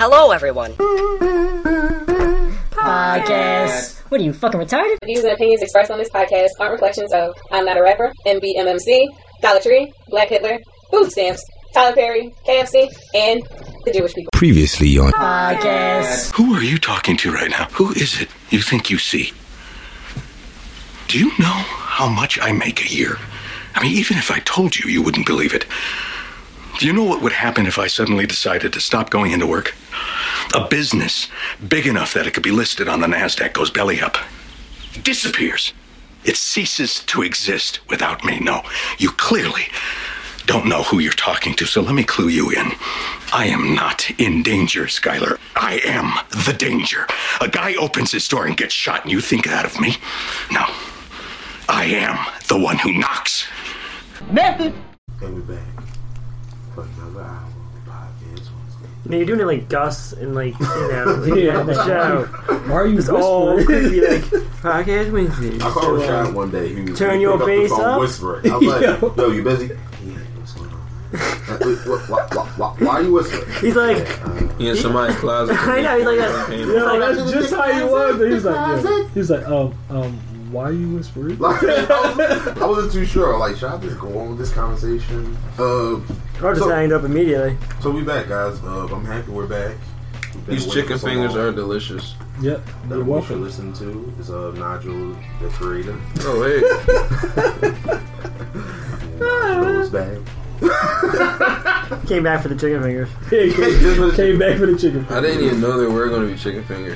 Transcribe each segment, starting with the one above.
Hello, everyone. Podcast. What are you fucking retarded? The views and opinions expressed on this podcast aren't reflections of I'm Not a Rapper, MBMMC, Dollar Tree, Black Hitler, Food Stamps, Tyler Perry, KFC, and the Jewish people. Previously on. Podcast. Who are you talking to right now? Who is it you think you see? Do you know how much I make a year? I mean, even if I told you, you wouldn't believe it. Do you know what would happen if I suddenly decided to stop going into work? A business big enough that it could be listed on the NASDAQ goes belly up. Disappears. It ceases to exist without me. No, you clearly don't know who you're talking to, so let me clue you in. I am not in danger, Skylar. I am the danger. A guy opens his door and gets shot, and you think that of me? No. I am the one who knocks. And we're back for another hour of Podcast Wednesday. Man, you're doing it like Gus and like you know Yeah, the show. Why are you It's all whispering? creepy like podcast Wednesday. I called Rashad one day. He was Turn he your picked the bass phone up. whispering. I was like, "Yo, you busy?" Yeah. What's going on? Uh, wait, what- why, why, why, why are you whispering? He's like, He in somebody's closet. I know, he's like that. Came He's Yo, like, that's just how he was. He was like, yeah. he was like, um, um, why are you whispering? Like, I, was, I wasn't too sure. Like, should I just go on with this conversation? Uh, I just So- hanged up immediately. so we back, guys. Uh, I'm happy we're back. These chicken so fingers long. are delicious. Yep, That you're we should listen to is uh, Naijenal, the creator. Oh hey, Naijenal's back. Came back for the chicken fingers. He came, came back for the chicken, fingers. I didn't even know there were going to be chicken fingers.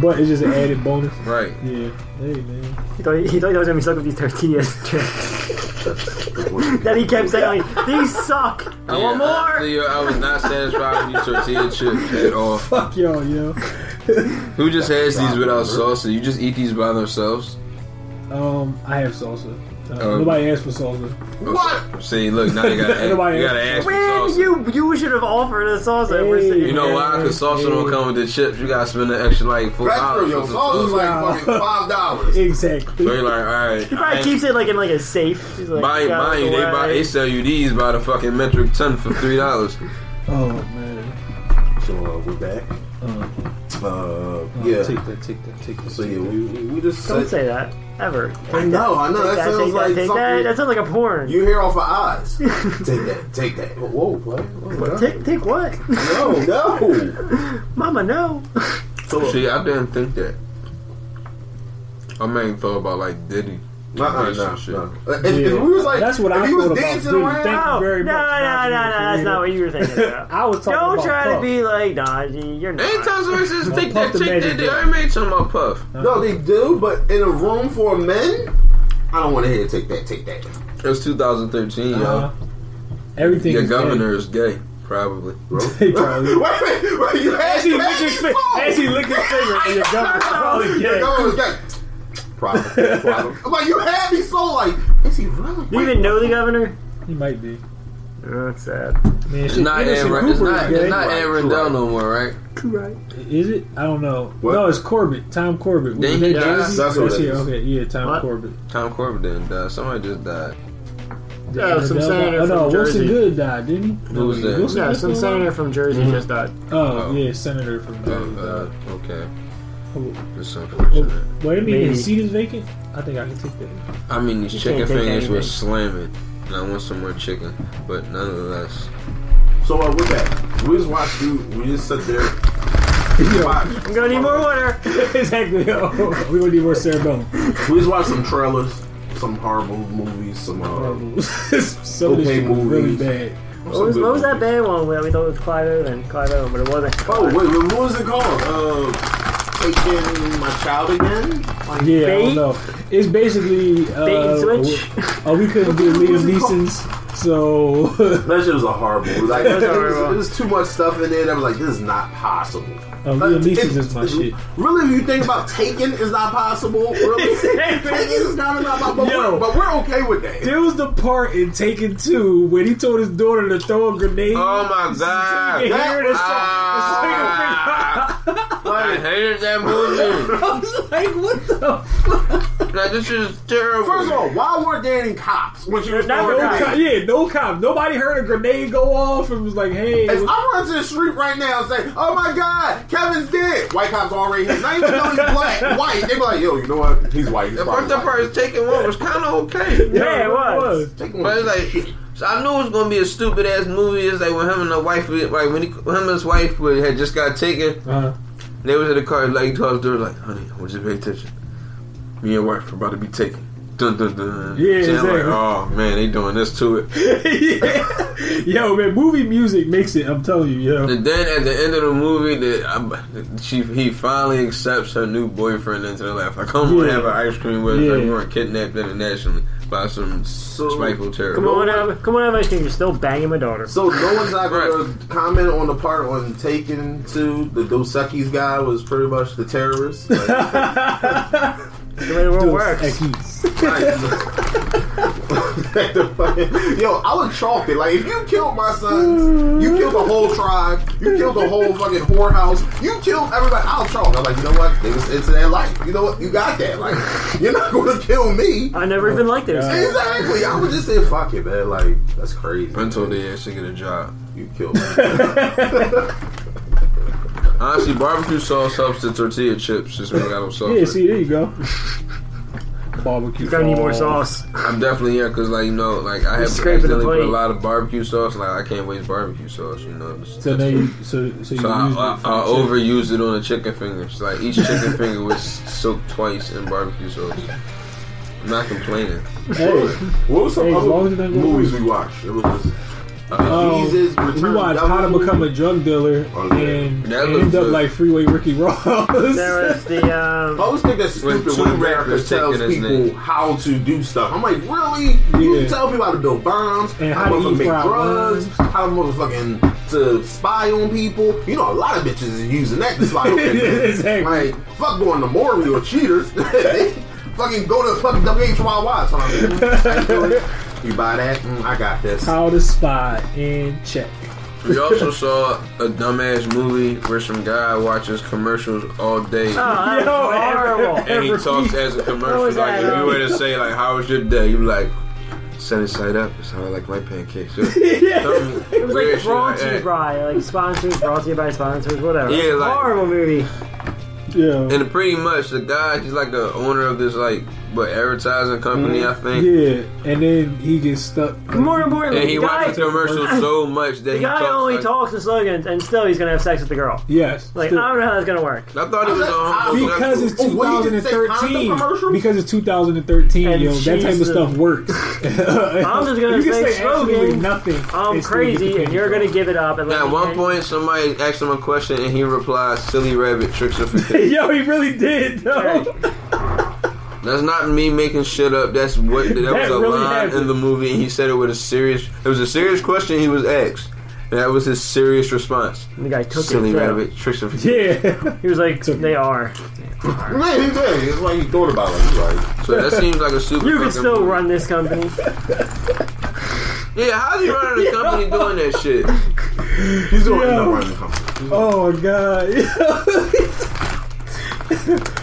but it's just an added bonus. Right. Yeah, hey man. He thought he, he thought he was gonna be stuck with these tortillas chips. Then he kept saying like, these suck. I want Yeah, more. Leo, I was not satisfied with these tortilla chips at all. Fuck y'all, yo. Who just has these without salsa? You just eat these by themselves? Um, I have salsa. Uh, Um, nobody asked for salsa. What? See, look, now you gotta, Nobody you gotta else. ask for Man, salsa. you you should have offered a salsa. Hey. We're sitting You know here. why? Because salsa don't come with the chips. You gotta spend an extra like four That's true, dollars. yo. for some Sauce is salsa. like fucking five dollars. Exactly. So you're like, all right. He probably I- keeps it like in like a safe. He's like, Buy, got buy it you, they, buy, away. they sell you these by the fucking metric ton for three dollars. Oh man. So uh, we're back. Uh, Uh, uh, yeah. Take that. Take that. Take that. So yeah, we, we we just Don't said- say that ever. I know, I know. That, that, sounds take like that, take something that. That sounds like a porn. you hear off of eyes. take that, take that. Whoa, play. Whoa, take take what? no, no. Mama, no. So, See, I didn't think that. I mainly thought about like Diddy. Nah, nah, This nah, and shit. If, if we was like, That's what if I he was thought about, dancing dude. around, Thank No, you very no, much. no, no, no, That's not what you were thinking about. I was talking Don't about try Puff. to be like, nah, you're not. Anytime somebody says Don't take Puff that the chick, they magic did. ball. I made something about Puff. no, they do. But in a room for men, I don't want to hear take that, take that. It was 2013, Uh, y'all. everything. Your is governor is gay, probably. Gay. He probably. wait, wait, wait. You had As he licked his finger, as he licked his finger, and your governor's probably Your gay. governor was gay. Problem, problem. I'm like, you had me so like, is he really? Do you even know the governor? He might be. Oh, that's sad. Man, It's shit, not Anderson Aaron, it's not, it's not Right, Aaron right. Rendell no more, right? Right. Is it? I don't know. What? No, it's Corbett. Tom Corbett. Didn't he die? That's what it yeah. Okay, yeah, Tom What? Corbett. Tom Corbett didn't die. Somebody just died. Yeah, some senator died. Oh, no, from Wilson Jersey. Good died, didn't he? Who was that? Wilson Yeah, some senator from Jersey just died. Oh, Oh. yeah, senator from Oh, Jersey uh, died. okay. That's oh, unfortunate. wait a minute, Maybe. his seat is vacant? I think I can take that. I mean, these You chicken fingers were slamming. And I want some more chicken. But nonetheless. So uh, with that, we just watched you. We just sat there. watch. I'm gonna need more water. exactly. Oh, we're going to need more cerebellum. We just watched some trailers, some horrible movies, some uh, Some of this Okay, shit was really bad. What was, what was that bad one where we thought it was Clive Owen? Clive Owen, but it wasn't. Oh wait, wait, what was it called? Uh, taking my child again. Like, Yeah, I don't know. It's basically uh, Bait and switch? Oh, we couldn't do What was Liam? Neeson's, so That shit was a horrible. Like, was there horrible. was, there's too much stuff in there that was like, this is not possible. Like, Liam Neeson's it- is my shit. Really, if you think about taking is not possible. Really, Exactly. taking is not about, but, Yo. we're, but we're okay with that. There was the part in Taken Two when he told his daughter to throw a grenade. Oh my god! And that- here it is. It's like a I hated that movie. I was like, what the fuck? Like this is terrible. First of all, why weren't there any cops when she was Not No Right. cop, grenades? yeah, no cop. Nobody heard a grenade go off and was like, "Hey." If I run to the street right now and say, "Oh my God, Kevin's dead," white cops already here. Not even know he's black, white. They be like, "Yo, you know what? He's white." He's The first fucked up white." part is taking one was kind of okay. Yeah, it was. Take one. But it's like, so I knew it was gonna be a stupid ass movie. It's like when him and the wife, like when he, when him and his wife had just got taken. Uh, They was in the car, like he told us, they were like, "Honey, I want you to pay attention. Me and wife are about to be taken." Dun dun dun. Yeah, See, I'm like, exactly. oh man, they doing this to it. yeah. Yo, man, movie music makes it. I'm telling you, yo. And then at the end of the movie, that she he finally accepts her new boyfriend into the life. Like, I'm gonna Yeah. have an ice cream with us. Yeah. Like, we weren't kidnapped internationally by some spiteful terror. Come on, have, come on, have ice cream. You're still banging my daughter. So no one's not gonna comment on the part on Taken to the Dos Equis guy was pretty much the terrorist. Like, the way the world Dos works. Equis. Yo, I would chalk it. Like, if you killed my sons, you killed the whole tribe, you killed the whole fucking whorehouse, you killed everybody. I'll chalk. I'm like, you know what? They was into their life. You know what? You got that. Like, you're not going to kill me. I never even liked this. God. Exactly. I would just say, fuck it, man. Like, that's crazy. Until they actually get a job. You killed me. Honestly, barbecue sauce helps the tortilla chips just when I got them soft. Yeah, see, there you go. Barbecue. You gotta need more sauce. I'm definitely yeah, cause like you know, like I have scraping the accidentally put a lot of barbecue sauce. Like I can't waste barbecue sauce, you know. It's- So now you, so so you So I, use I, it for I the chicken. overused it on the chicken fingers. Like each chicken finger was soaked twice in barbecue sauce. I'm not complaining. Hey, What was some Hey, as long as it other doesn't go movies we watched? It was just, um, Jesus Return. we watched That How to Become a Drug Dealer Oh, yeah. and end up like Freeway Ricky Ross. There was the um, I always think that's stupid two when America rappers tells people how to do stuff. I'm like, really? You tell people how to build bombs, And how, how to to make drugs, worms. how to motherfucking to spy on people. You know, a lot of bitches is using that to spy on people. Exactly. Like, fuck going to Maury or cheaters. fucking go to fucking WHYY. So I'm like, I do it. You buy that? Mm, I got this. How the Spy and check. We also saw a dumbass movie where some guy watches commercials all day. oh, that Yo, was horrible. and he talks as a commercial. Like if you were to say like, "How was your day?" You be like, "Sunny side up." That's how I like my pancakes. Yo, tell It was like brought to you by like sponsors, brought to you by sponsors, whatever. Yeah, like- horrible movie. Yeah. And pretty much the guy, he's like the owner of this like what advertising company, I mm-hmm. think. Yeah, and then he gets stuck. More importantly, And he the guy, watches commercials so much that the he guy talks only like, talks in slogans, and still he's gonna have sex with the girl. Yes. Like still. I don't know how that's gonna work. I thought he was on because it's Oh, what, you didn't say condom 2013. Because it's 2013, And yo. That type of stuff works. I'm just gonna you say say absolutely slogan, nothing. I'm and still get the crazy, and you're gonna give it up. And let At one end- point, somebody asked him a question, and he replied, "Silly rabbit tricks of a Yo, he really did. though. That's not me making shit up. That's what that, was a really line happened. in the movie, and he said it with a serious. It was a serious question he was asked, and that was his serious response. the guy took Silly it. too. rabbit tricks of Yeah. He was like, Took it. "They are." Man, he did. It's like he thought about it. He's like, So that seems like a super. You can still movie. run this company. Yeah, how's he running a company doing that shit? he's doing Yo. running the company. Oh my god.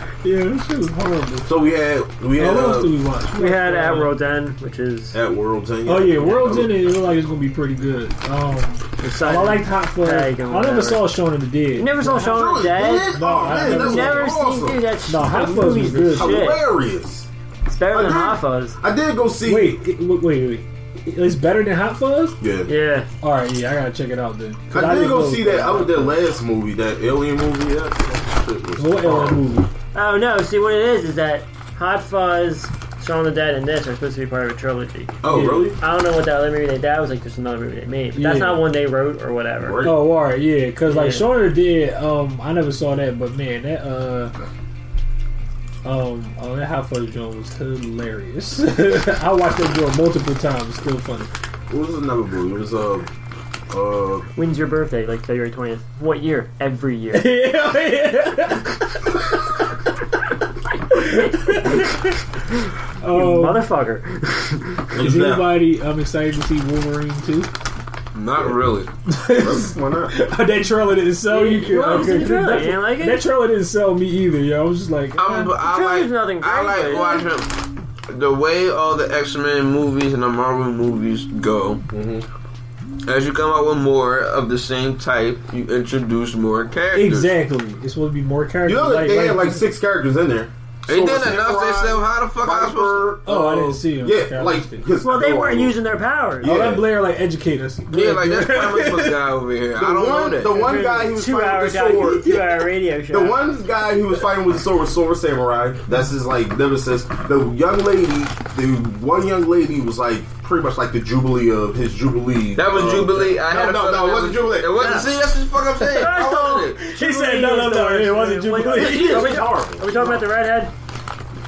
yeah, this shit was horrible. So we had we Oh, had what else uh, did we watch? We had at World End, which is at World's End. Oh yeah, World's End. It looked like it's gonna be pretty good. Um, beside. I liked Hot Fuzz. I never whatever. saw Shaun of the Dead. You never saw Shaun of the Dead? No, Oh, I man, never- that Never awesome. seen, dude. That's No, Hot the Fuzz was good. the shit. Hilarious. It's better than did- Hot Fuzz. I did go see. Wait, it- wait, wait, wait. It's better than Hot Fuzz. Yeah. Yeah, All right, yeah, I gotta check it out then. I did didn't go see that. I was that last movie, that alien movie. That, that shit was What alien movie? Oh no! See what it is is that Hot Fuzz, Shaun of the Dead, and this are supposed to be part of a trilogy. Oh Yeah. really? I don't know what that other movie they that was like. Just another movie they made. But that's Yeah. not one they wrote or whatever. Right. Oh, all right, yeah, because like Yeah. Shaun of the Dead, um, I never saw that, but man, that uh, um, oh, that Hot Fuzz joint was hilarious. I watched that joint multiple times. It's still funny. What was another movie? It was uh uh When's your birthday? Like February twentieth. What year? Every year. yeah, yeah. oh, Motherfucker. is anybody? I'm excited to see Wolverine too. Not really. Why not? that trailer didn't sell you. You haven't seen the trailer, that, you didn't like it? that trailer didn't sell me either. Yo, I was just like, I'm, eh. I like nothing I like but- watching the way all the X Men movies and the Marvel movies go. Mm-hmm. As you come out with more of the same type, you introduce more characters. exactly. It's supposed to be more characters. You know that they had like six characters in there. They Silver did enough Samurai, themselves. How the fuck I was supposed Viper, Oh, I didn't see 'em. Yeah, Okay, like because Well, they weren't using their powers. Oh, Yeah. that Blair like educate us. to? Yeah, like that's the guy over here. The I don't one, know that. the one guy who was two fighting with the sword. two hour radio show. The one guy who was fighting with the sword was Silver Samurai. That's his like nemesis. The young lady, the one young lady was like pretty much like the Jubilee of his Jubilee. That was uh, Jubilee. I no, had a no, feeling no, it wasn't Jubilee. It wasn't. Yeah. See, that's what the fuck I'm saying. I I saw- wanted it. He said, no, no, no, it wasn't Jubilee. Are we, It's are we talking about the redhead?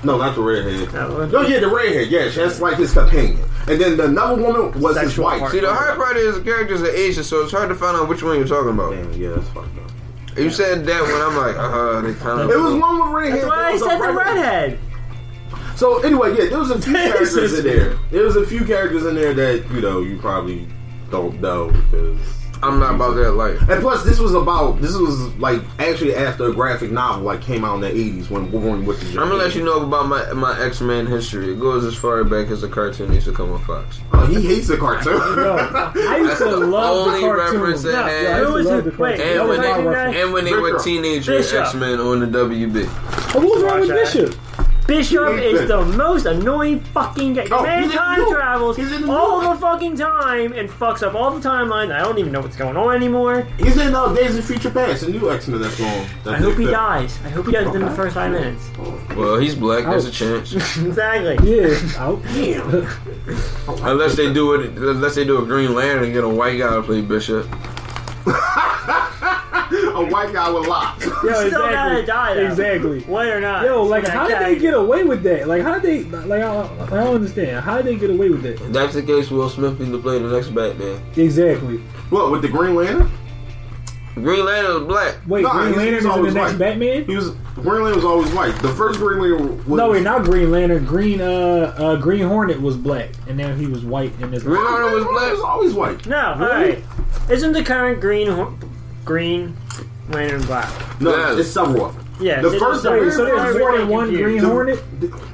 No, not the redhead. No. No, yeah, the redhead. Yeah, that's like his companion. And then the another woman was his Sexual wife. part. See, the hard part is the characters are Asian, so it's hard to find out which one you're talking about. Damn, yeah, that's fucked up. You said that when I'm like, uh, they kind of. It was one with redhead. That's why I said the redhead. So anyway, yeah, there was a few characters in there. There was a few characters in there that you know you probably don't know because. I'm not about that life. And plus, this was about this was like actually after a graphic novel like came out in the '80s when Wolverine with the. I'm gonna let you know about my my X Men history. It goes as far back as the cartoon used to come on Fox. Oh, he hates the cartoon. Yo, I used to love the only cartoon. Yeah, had- yeah, I used to love it? the cartoon. And That when they my cartoon guy? reference. and when they were Bishop. teenager X Men on the WB. Oh, what was wrong with Watch that. Bishop? Bishop is the most annoying fucking guy. The Oh, man time the- travels he's in the all the fucking time and fucks up all the timeline. I don't even know what's going on anymore. He's in uh, Days of Future Past, a new X Men that's going. I hope he dies. I hope he dies within the first five minutes. Well, he's black. There's a chance. exactly. Yeah, Oh damn. Unless they do it. Unless they do a Green Lantern and get a white guy to play Bishop. a white guy with locks. Yo, Still gotta exactly. die though. Exactly. Wait or not. Yo, like, how did they get away with that? Like, how did they? Like, I, I don't understand. How did they get away with that? If that's the case, Will Smith needs to play the next Batman. Exactly. What with the Green Lantern? Green Lantern is black. Wait, Nah, Green Lantern he's is in the always next white. Batman? He was Green Lantern was always white. The first Green Lantern was No, wait, not Green Lantern. Green, uh, uh, Green Hornet was black, and now he was white in this. Green Lantern was black. He was always white. No, Really? alright. Isn't the current green Hor- green lantern black? No, Yeah. it's several of them. Yeah. The it's first- one- wait, Wait, so there's I'm more really than one confused. Green The- Hornet?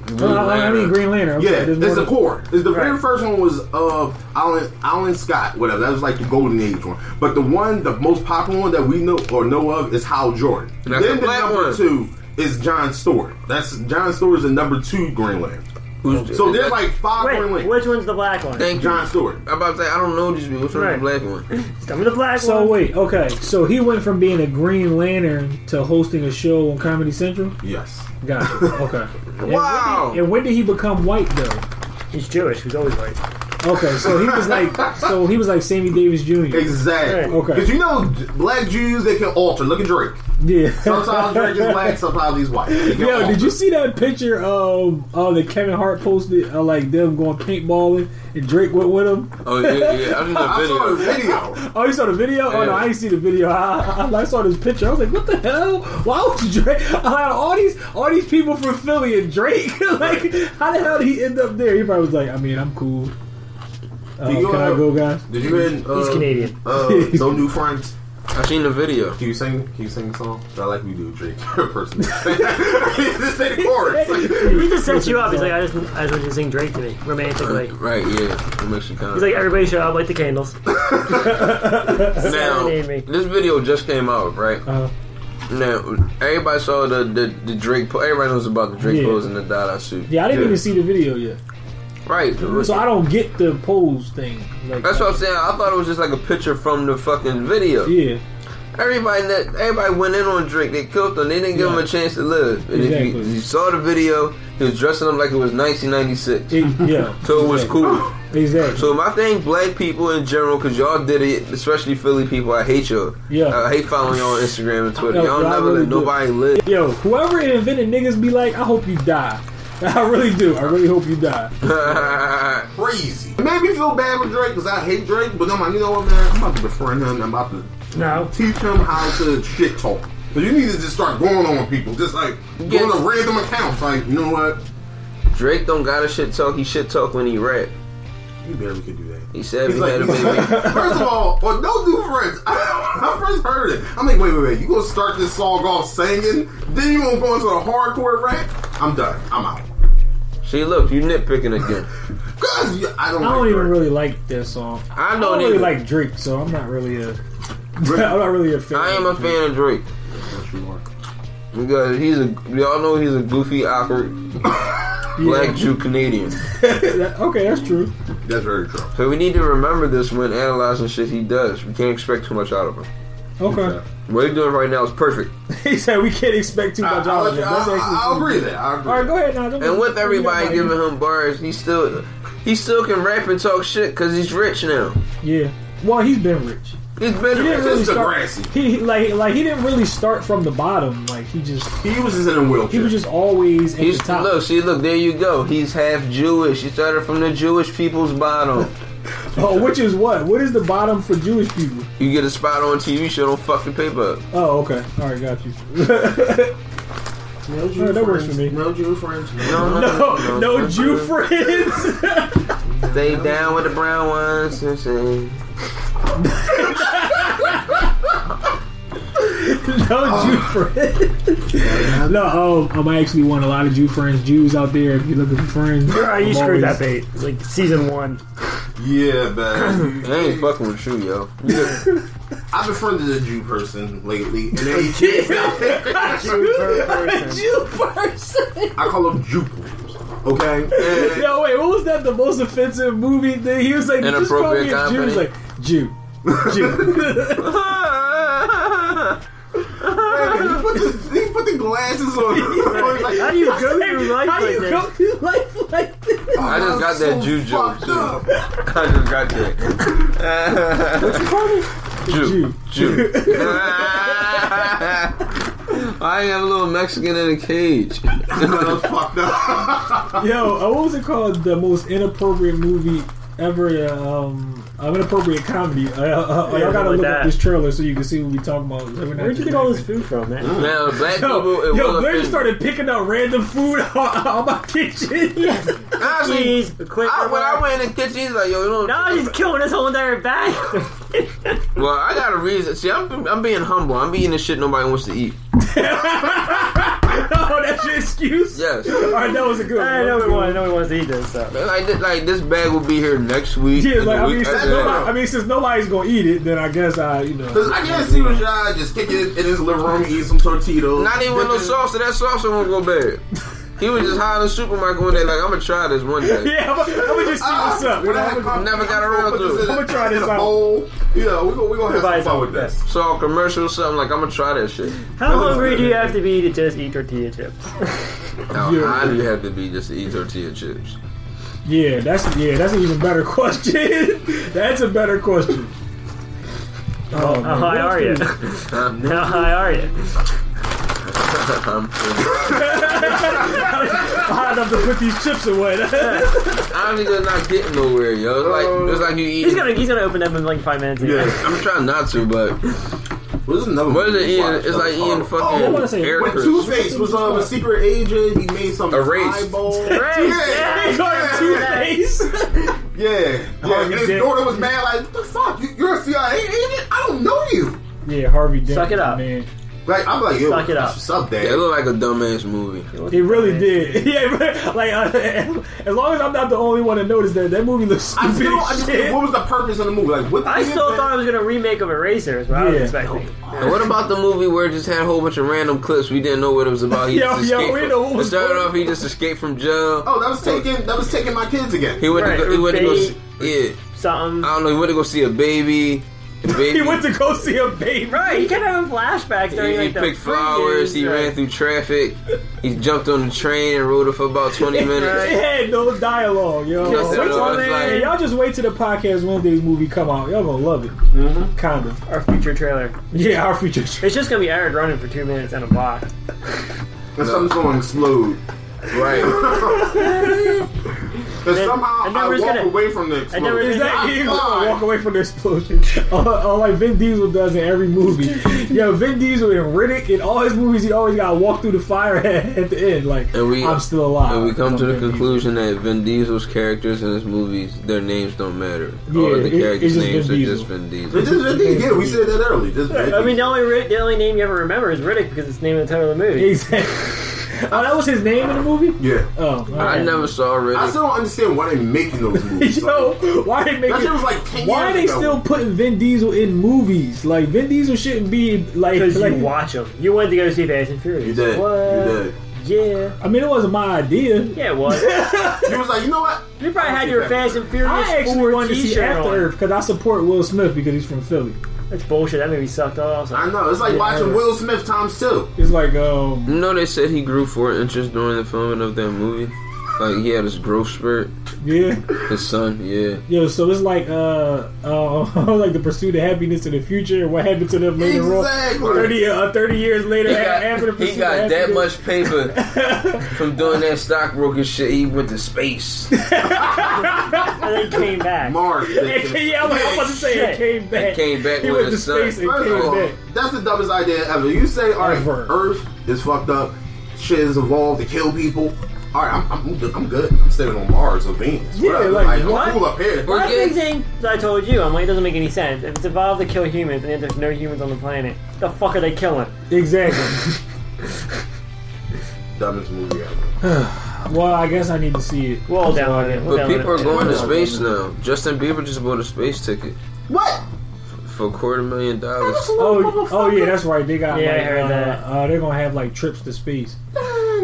Green Uh, I mean, Green Lantern. Okay, Yeah, there's it's more the than- core. It's the very Right. first one was uh Alan Alan Scott, whatever. That was like the golden age one. But the one, the most popular one that we know or know of is Hal Jordan. That's then the the black number one. two is John Stewart. That's John Stewart is the number two Green Lantern. Who's, So there's like five Green Wait, Lanterns. which one's the black one? Thank you. John Stewart. I'm about to say I don't know these people. Which one's Right. the black one? Tell me the black one. So one. wait, okay. So he went from being a Green Lantern to hosting a show on Comedy Central. Yes. Got it. Okay. And Wow. when did- And when did he become white though? He's Jewish. He's always white. Okay, so he was like, so he was like Sammy Davis Jr. Exactly. Right. Okay. Because you know, black Jews they can alter. Look at Drake. Yeah. Sometimes Drake is black, sometimes he's white. They can Yo, did you see that picture of uh, that Kevin Hart posted? Uh, like them going paintballing and Drake went with him. Oh yeah, yeah. I just I saw the the video. video. Oh, you saw the video? Oh no, I didn't see the video. I, I, I saw this picture. I was like, what the hell? Why would Drake? I had all these all these people from Philly and Drake. like, how the hell did he end up there? He probably was like, I mean, I'm cool. Uh, can I go, guys? Did you hear? Uh, He's Canadian. Uh, no new friends. I seen the video. Can you sing? Can you sing a song? I like we do Drake person. Just say the chorus. He just sets you up. He's like, I just, I just want you to sing Drake to me romantically. Right, yeah. It makes you kind He's like, everybody show up, light the candles. now, this video just came out, right? Uh, Now, everybody saw the the, the Drake. Po- everybody knows about the Drake Yeah. pose in the Dada suit. yeah, I didn't Yeah. even see the video yet, Right. so I don't get the pose thing. Like, That's what I'm saying. I thought it was just like a picture from the fucking video. yeah, Everybody that everybody went in on Drake. They killed him. They didn't give him a chance to live. And if Exactly. you, you saw the video, he was dressing up like it was 1996. It- yeah. So it was exactly. cool. Exactly. So my thing, black people in general, because y'all did it, especially Philly people. I hate y'all. Yeah. I hate following y'all on Instagram and Twitter. No, y'all never really let nobody live. Yo, whoever invented niggas be like, I hope you die. I really do. I really hope you die. Crazy. It made me feel bad with Drake because I hate Drake, but I'm like, you know what, man? I'm about to befriend him. I'm about to No. teach him how to shit talk. Because you need to just start going on with people. Just like Yeah. going to random accounts. Like, you know what? Drake don't got a shit talk. He shit talk when he rap. You barely could do that. He said He's we like, had a baby. first of all, well, don't do friends. I first heard it. I'm like, wait, wait, wait. You gonna start this song off singing, then you gonna go into a hardcore rap? I'm done. I'm out. See, look, you nitpicking again. Cause you- I don't. I don't even Drake. really like this song. I I don't, don't really like Drake, so I'm not really a. I'm not really a fan. I am a of Drake. fan of Drake because he's a. Y'all know he's a goofy, awkward black Jew Canadian. That- okay, that's true. That's very true. So we need to remember this when analyzing shit he does. We can't expect too much out of him. Okay. What he's doing right now is perfect. he said we can't expect too much out of him. That's I, actually I, I'll agree with that. I agree. All right, go ahead now. And with everybody giving him bars, he still he still can rap and talk shit because he's rich now. Yeah. Well, he's been rich. He's been He didn't rich. really start. He he- like like he didn't really start from the bottom. Like he just He was just in a wheelchair. he was just always at He's the top. look, see, look, there you go. He's half Jewish. He started from the Jewish people's bottom. Oh, which is what? What is the bottom for Jewish people? You get a spot on TV show, don't fuck the paper up. Oh, okay. All right, got you. no Jew Alright, that works friends. for me. No Jew friends. No, no, no Jew friends. Stay down with the brown ones and say. no Jew friends. no, um, um, I actually want a lot of Jew friends. Jews out there, if you're looking for friends, Alright, you I'm screwed always- that bait. Like season one. Yeah, man. I ain't fucking with you, yo. I've befriended a Jew person lately, and they, Jew person. Jew person. I call them Jew. Okay. And- Yo, wait, what was that? The most offensive movie thing? He was like, just call me a Inappropriate Jew. He was like, Jew. Jew. he, put the, put the glasses on. He's like, How do you go through life How like you this? go through life like this? I just got that so Jew joke, too. I just got that. What you call me? Jew. Jew. Jew. I have a little Mexican in a cage. That's fucked up. Yo, what was it called? The most inappropriate movie ever. uh, Um, uh, inappropriate comedy. Uh, uh, uh, Yeah, y'all gotta like look up this trailer so you can see what we talking about. Where'd you get all this food from, man? Now, black people, Yo, it yo Blair started picking up random food on, on my kitchen. Honestly, Cheese, quick. I, when I went in the kitchen, he's like, "Yo, you know." Now he's killing his whole entire bag. Well, I got a reason. See, I'm I'm being humble. I'm eating the shit nobody wants to eat. oh, that's your excuse? Yes. All right, that was a good I one. know he wants. I know he wants to eat this stuff. Like, this- like this bag will be here next week. Yeah, like the I week mean, since nobody, I mean, since nobody's gonna eat it, then I guess I, you know. Cause I can't see Rashad just kicking it in his living room, and eating some tortillas. Not even with no sauce, so that sauce won't go bad. He was just high in the supermarket one day, like, I'm gonna try this one day. Yeah, I'm gonna just see what's up. You When I had gonna- Never got around to it. in a- I'ma try this in a out. bowl. Yeah, we gonna we gonna have Everybody's some fun with this. this. Saw a commercial or something, like, I'm gonna try that shit. How hungry do you have to be to just eat tortilla chips? How Yeah. high do you have to be just to eat tortilla chips? Yeah, that's yeah, that's an even better question. that's a better question. Oh, How high are you? Huh? How high are you? I'm- High enough to put these chips away. I'm just not getting nowhere, yo. It's like, it's like you eat. He's gonna he's gonna open up in like five minutes. Yeah. I'm trying not to, but What is another? what is it we eating? It's like was eating horrible? fucking I wanna say, air When. Two Face was um, a secret agent, he made some Erased. eyeball. Erased, Yeah, yeah. yeah, Two face. Yeah, yeah. Harvey And his Dent. daughter was mad, like, what the fuck? You, you're a CIA agent? I don't know you. Yeah, Harvey Dent. Suck it up. man. Like, I'm like, yo, Suck it up. what's up, Yeah, it looked like a dumbass movie. It really did. Yeah, like uh, as long as I'm not the only one to notice that that movie looks I stupid still don't as understand shit. what was the purpose of the movie. Like, what? I still thought it was gonna remake of Erasers, Is what I was expecting. And what about the movie where it just had a whole bunch of random clips we didn't know what it was about? He Yo, just yo, we from- know what it was started going off, he just escaped from jail. Oh, that was taking that was taking my kids again. He went Right, to go, he went to go bait. see, yeah. Something. I don't know. He went to go see a baby. The baby. He went to go see a baby. Right, he kept having flashbacks He, during he like the picked flowers. He previous, ran through traffic. He jumped on the train and rode it for about twenty minutes. Right. It had no dialogue, yo. Yes, Wait it till- was man, like- y'all just wait till the podcast Wednesday's movie come out. Y'all gonna love it. Mm-hmm. Kind of. our future trailer. Yeah, our future. It's just gonna be Eric running for two minutes and a block. And something's going to explode. Right. Because somehow and then I we're walk gonna- away from the and then we're explosion. Is that I you? fall. Walk away from the explosion. all, all like Vin Diesel does in every movie. Yo, Vin Diesel in Riddick in all his movies, he always got to walk through the fire at, at the end. Like And we I'm still alive. And we come to the Vin Diesel. conclusion that Vin Diesel's characters in his movies, their names don't matter. Yeah, All of it- the characters' it's names Vin are Diesel. just Vin Diesel. It's just Vin Diesel. Yeah, we said that early. Just Vin I mean, the only the only name you ever remember is Riddick because it's the name of the title of the movie. Exactly. Oh, that was his name in the movie. yeah. Oh, I never saw it. I still don't understand why they're making those movies. Yo, why they make that it? shit was like 10 Why are they ago. still putting Vin Diesel in movies? Like Vin Diesel shouldn't be like. Because like you watch them. You wanted to go see Fast and Furious. You did. What? You did. Yeah. I mean, it wasn't my idea. Yeah, it was. He was like, you know what? you probably had your Fast and Furious I actually wanted to see After on. Earth because I support Will Smith because he's from Philly. That's bullshit. That movie sucked also. I know. It's like Yeah, watching Will Smith times two. It's like, um, You know they said he grew four inches during the filming of that movie. Like he had his growth spurt. yeah, His son, yeah. yo. So it's like, uh, uh, like the pursuit of happiness in the future. What happened to them later Exactly. on? Thirty, uh, thirty years later, He after the got, pursuit he got of that happiness. much paper from doing that stockbroker shit. He went to space. and then came back. Mars. Came, yeah, I was about to say it came back. came back He with went to his son. and First came of all, back. that's the dumbest idea ever. You say, all right, Earth is fucked up. Shit is evolved to kill people. All right, I'm, I'm, good. I'm good. I'm staying on Mars or Venus. Yeah, Whatever. like, like, what? I'm cool up here. Or My get- big I told you, I'm like, it doesn't make any sense. If it's evolved to kill humans and then there's no humans on the planet, the fuck are they killing? Exactly. Dumbest movie ever. well, I guess I need to see it. We'll download it. We'll But download people are going to space now. Justin Bieber just bought a space ticket What? for a quarter million dollars. Oh, oh yeah, that's right. They got. Yeah, I heard uh, that. Uh, they're gonna have like trips to space.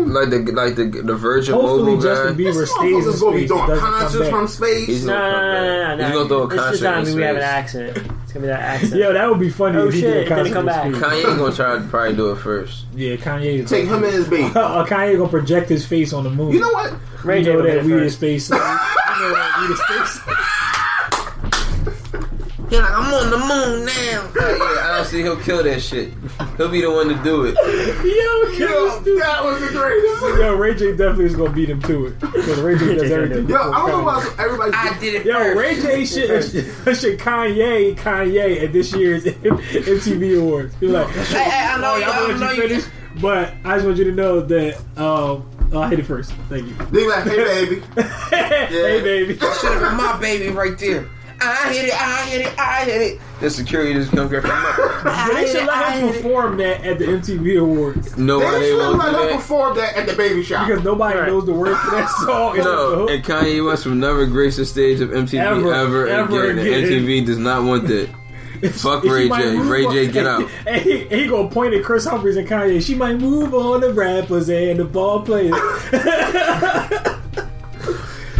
Like the like the the Virgin Hopefully, Mobile Justin guy. Bieber This stays in motherfucker's gonna be space. doing and doesn't come concerts back. from space. He's No, gonna no, come no, no, back. no, He's gonna throw a This is concert the time in we have an space. accident. It's gonna be that accident. Yo, that would be funny Oh, if he shit, did a it concert come in back. space. Kanye gonna try to probably do it first. Yeah, Kanye. Take him and his baby. Uh, Kanye gonna project his face on the moon. You know what? Ray You J know will be that the we in first. space. you know that we in space. He's like, I'm on the moon now. Like, yeah, I don't see he'll kill that shit. He'll be the one to do it. Yo, Yo, yo, that was the greatest. yo, Ray J definitely is gonna beat him to it. Because Ray J does everything. Yo, I don't know Kanye. why everybody. I did it Yo, Ray J should, should Kanye Kanye at this year's MTV Awards. Be like, Hey, hey, I know "Oh, you- I'm I gonna know let you- you but I just want you to know that um, I'll hit it first. Thank you. They like, hey baby. hey, baby. Should have been my baby right there. I hit it, I hit it, I hit it. The security just come grab him up. They should let him perform that at the MTV Awards They Nobody should won't let do her perform that at the baby shop. because nobody Right. knows the words to that song. It's just the No, and Kanye West will never grace the stage of MTV Ever, ever, ever again. again. And MTV does not want that. Fuck And she Ray might J. Ray on- J, get out. And he, and he gonna point at Kris Humphries and Kanye. She might move on the rappers and the ball players.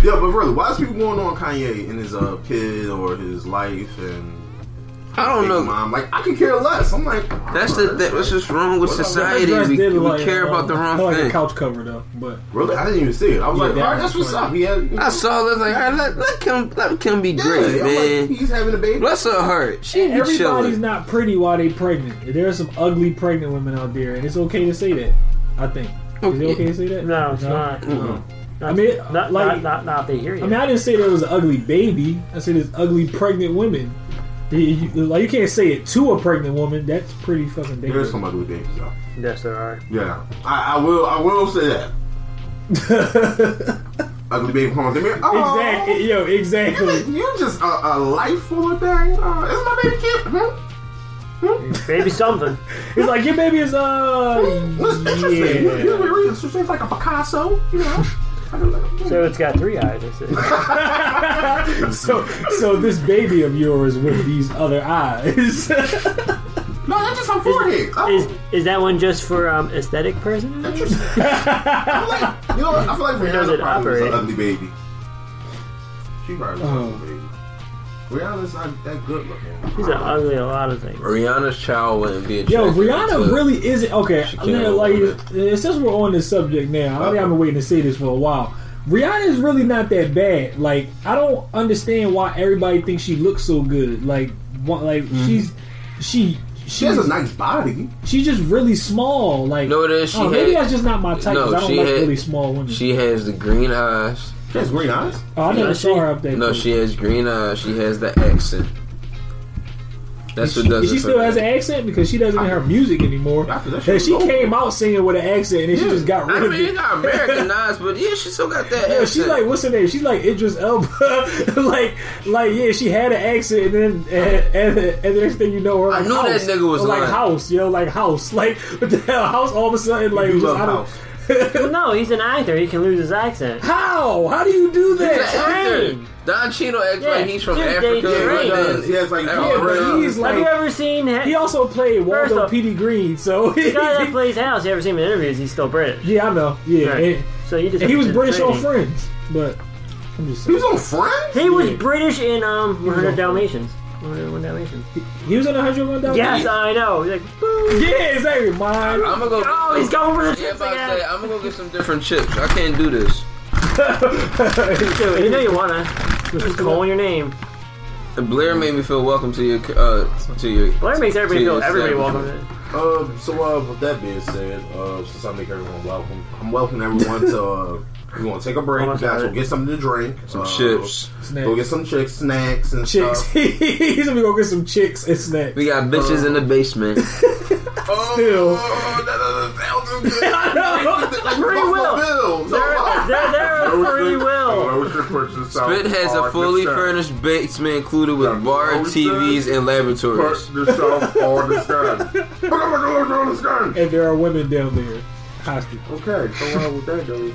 Yeah, but really, why is people going on Kanye and his uh, kid or his life and I don't know. Mom? Like, I can care less. I'm like, That's the that, that's just wrong with society. We, we like, care uh, about the wrong like thing. a couch cover though, but really, I didn't even see it. I was Yeah, like, that all right, that's what's funny. up. He had, I saw it. Like, all right, let, let Kim let Kim be yeah, great, I'm like, man. he's having a baby. Bless her heart. She be everybody's chilling. not pretty while they pregnant. There are some ugly pregnant women out there, and it's okay to say that. I think. Is it okay to say that? No, it's not. Mhm. I mean, Not, like, not, not, not if they hear you. I mean, I didn't say there was an ugly baby. I said there's ugly pregnant women. You- you- Like you can't say it to a pregnant woman. That's pretty fucking There's dangerous. somebody with babies though. yes, there are. Yeah, I, I will. I will say that. Ugly baby comes in here. Oh, exactly. Yo, exactly. You just a, a life full of things. Uh, is my baby cute? Hmm? Maybe something. It's like your baby is uh What's interesting? You, yeah. you read it, so it's like a Picasso, you know. So it's got three eyes. I see. So so this baby of yours with these other eyes. No, that's just her forehead. Oh, Is is that one just for um, aesthetic person? interesting. I'm like, you know what? I feel like does Rihanna it probably was operate? an ugly baby. She probably was Oh. an ugly baby. Rihanna's not that good looking. He's an ugly a lot of things. Rihanna's child wouldn't be a Yo, attractive Rihanna to- really isn't okay. I mean, like, hold uh, since we're on this subject now, I mean, I've been waiting to say this for a while. Rihanna is really not that bad. Like, I don't understand why everybody thinks she looks so good. Like, what, like she's she She has she's a nice body. she's just really small. Like, No, it is. She oh, maybe that's just not my type. No, I don't she like had- really small women. She has the green eyes. She has green eyes. Oh, I never Yeah, saw she- her up there. No, she has green eyes. She has the accent. That's Is what she, does is she still has an accent because she doesn't in her music anymore. After that, she she came out singing with an accent and then she just got rid I of mean, it it. got Americanized, but yeah, she still got that Yeah, accent. she's like, what's her name? She's like Idris Elba. like, like, yeah, she had an accent, and then and, and, and the next thing you know, her I like knew that house, nigga was or like lying. house, yo, like house, like what the hell, house? All of a sudden, like, You just love out of- house. Well, no, he's an actor. He can lose his accent. How? How do you do He's an that? actor. Don Chino acts Yeah, like he's from dude, Africa. train. He does. He has like Yeah, Yeah, but he's Have you ever seen he also played First Waldo off- P.D. Green, so the guy that plays House? You ever seen him in interviews? He's still British. yeah, I know, yeah, Right. and, So you just and he was have to British on. Friends, but I'm just He was on Friends. He was Yeah. British in um was 100 on Dalmatians. 101 Dalmatians. He was in 101 Dalmatians. Yes, I know. He's like, "Boo." yeah, exactly. Mine. I'm gonna go. oh, he's going for the chips about to again. say, I'm gonna go get some different chips. I can't do this. You know you wanna. Just calling your name. And Blair made me feel welcome to your uh to your. Blair makes everybody feel everybody welcome. Um, so uh, with that being said, uh, since I make everyone welcome, I'm welcoming everyone to. Uh, we're gonna take a break. Almost guys, got we'll get something to drink, Some uh, chips. Snacks. Go get some chicks, snacks, and chicks. stuff. He's gonna go get some chicks and snacks. We got bitches in the basement. Oh, Still. that doesn't sound too good. I know. Like Free will. Bills. They're, they're, they're free will. Spit has a fully furnished basement included with bar, TVs, and laboratories. the stuff on the stand. on the stand. And there are women down there hostage. Okay, so uh, with that, though,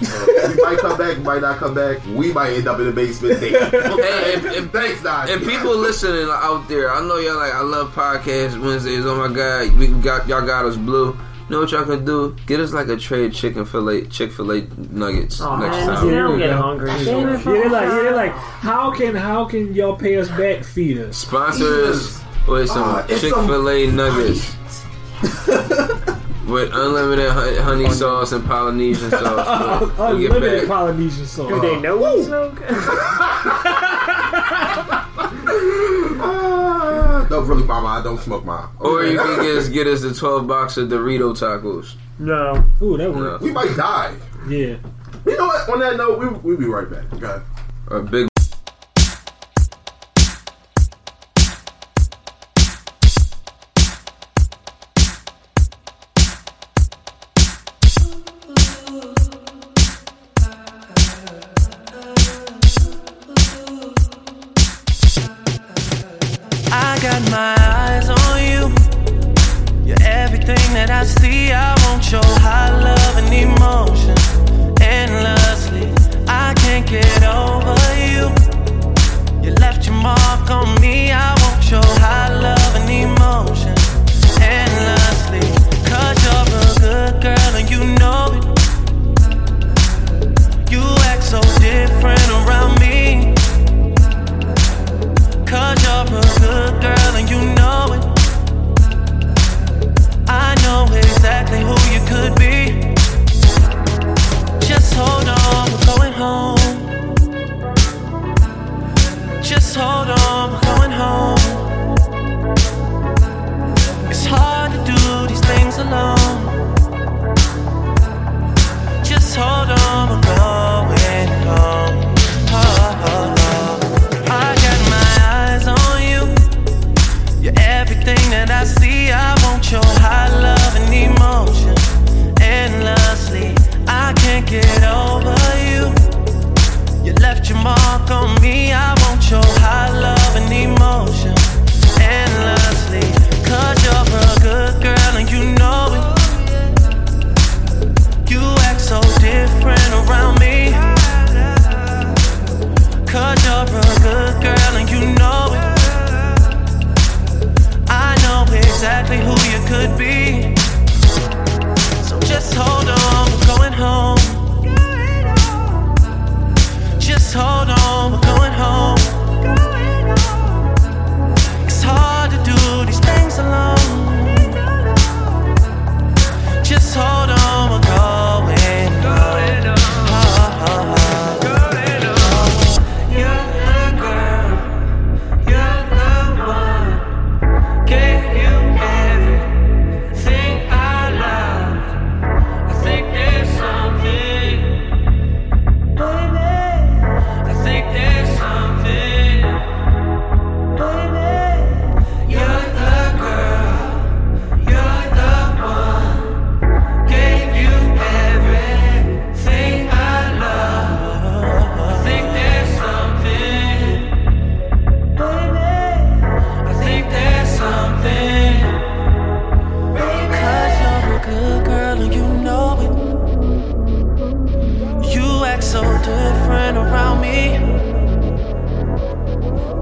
Uh, we might come back, we might not come back. We might end up in the basement. Hey, Hey, and- and- thanks, guys. And people listening out there, I know y'all like I love podcast Wednesdays. Oh my god, we got y'all got us blue. You know what y'all can do? Get us like a tray of chicken fillet, Chick Fil A nuggets Oh, next man, time. see, now I'm Yeah. hungry. Yeah, they're like, yeah, they're like, how can how can y'all pay us back? Feed us. Sponsors us with some Uh, Chick Fil A nuggets with unlimited honey sauce and Polynesian sauce. We'll- we'll get Unlimited. Polynesian sauce. Do they know we smoke? Uh, no, really, Mama, I don't smoke mine. Or you can get us, get us the 12 box of Dorito tacos. no. Ooh, that works. we might die. Yeah. You know what? On that note, we we'll be right back. Okay. A big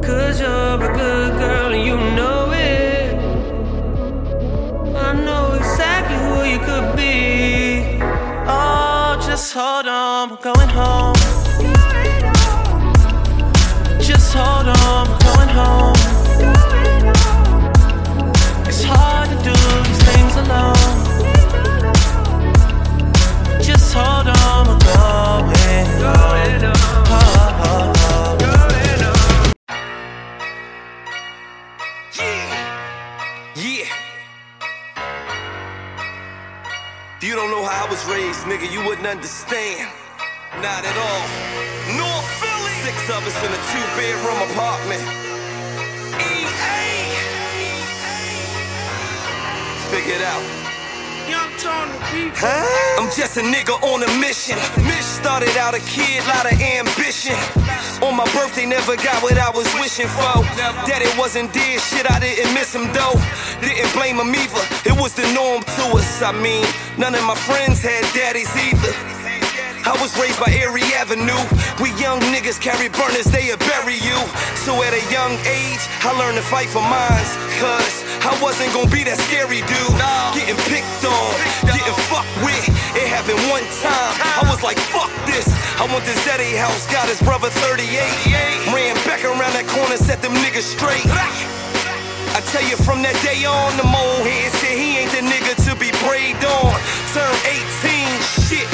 Cause you're a good girl and you know it. I know exactly who you could be. Oh, just hold on, we're going home. Just hold on, we're going home. Don't know how I was raised, nigga, you wouldn't understand. Not at all. North Philly. Six of us in a two bedroom apartment. EA. Figure it out. Huh? I'm just a nigga on a mission. Started out a kid, lot of ambition. On my birthday, never got what I was wishing for. Daddy wasn't dead, shit, I didn't miss him though. Didn't blame him either, it was the norm to us. I mean, none of my friends had daddies either. I was raised by Erie Avenue. We young niggas carry burners, they'll bury you. So at a young age, I learned to fight for mines. Cause I wasn't gonna be that scary dude. Getting picked on, getting fucked with. It happened one time. I was like, fuck this. I want this Eddie house, got his brother 38. Ran back around that corner, set them niggas straight. I tell you from that day on, the mole head said he ain't the nigga to be preyed on. Turn 18, shit.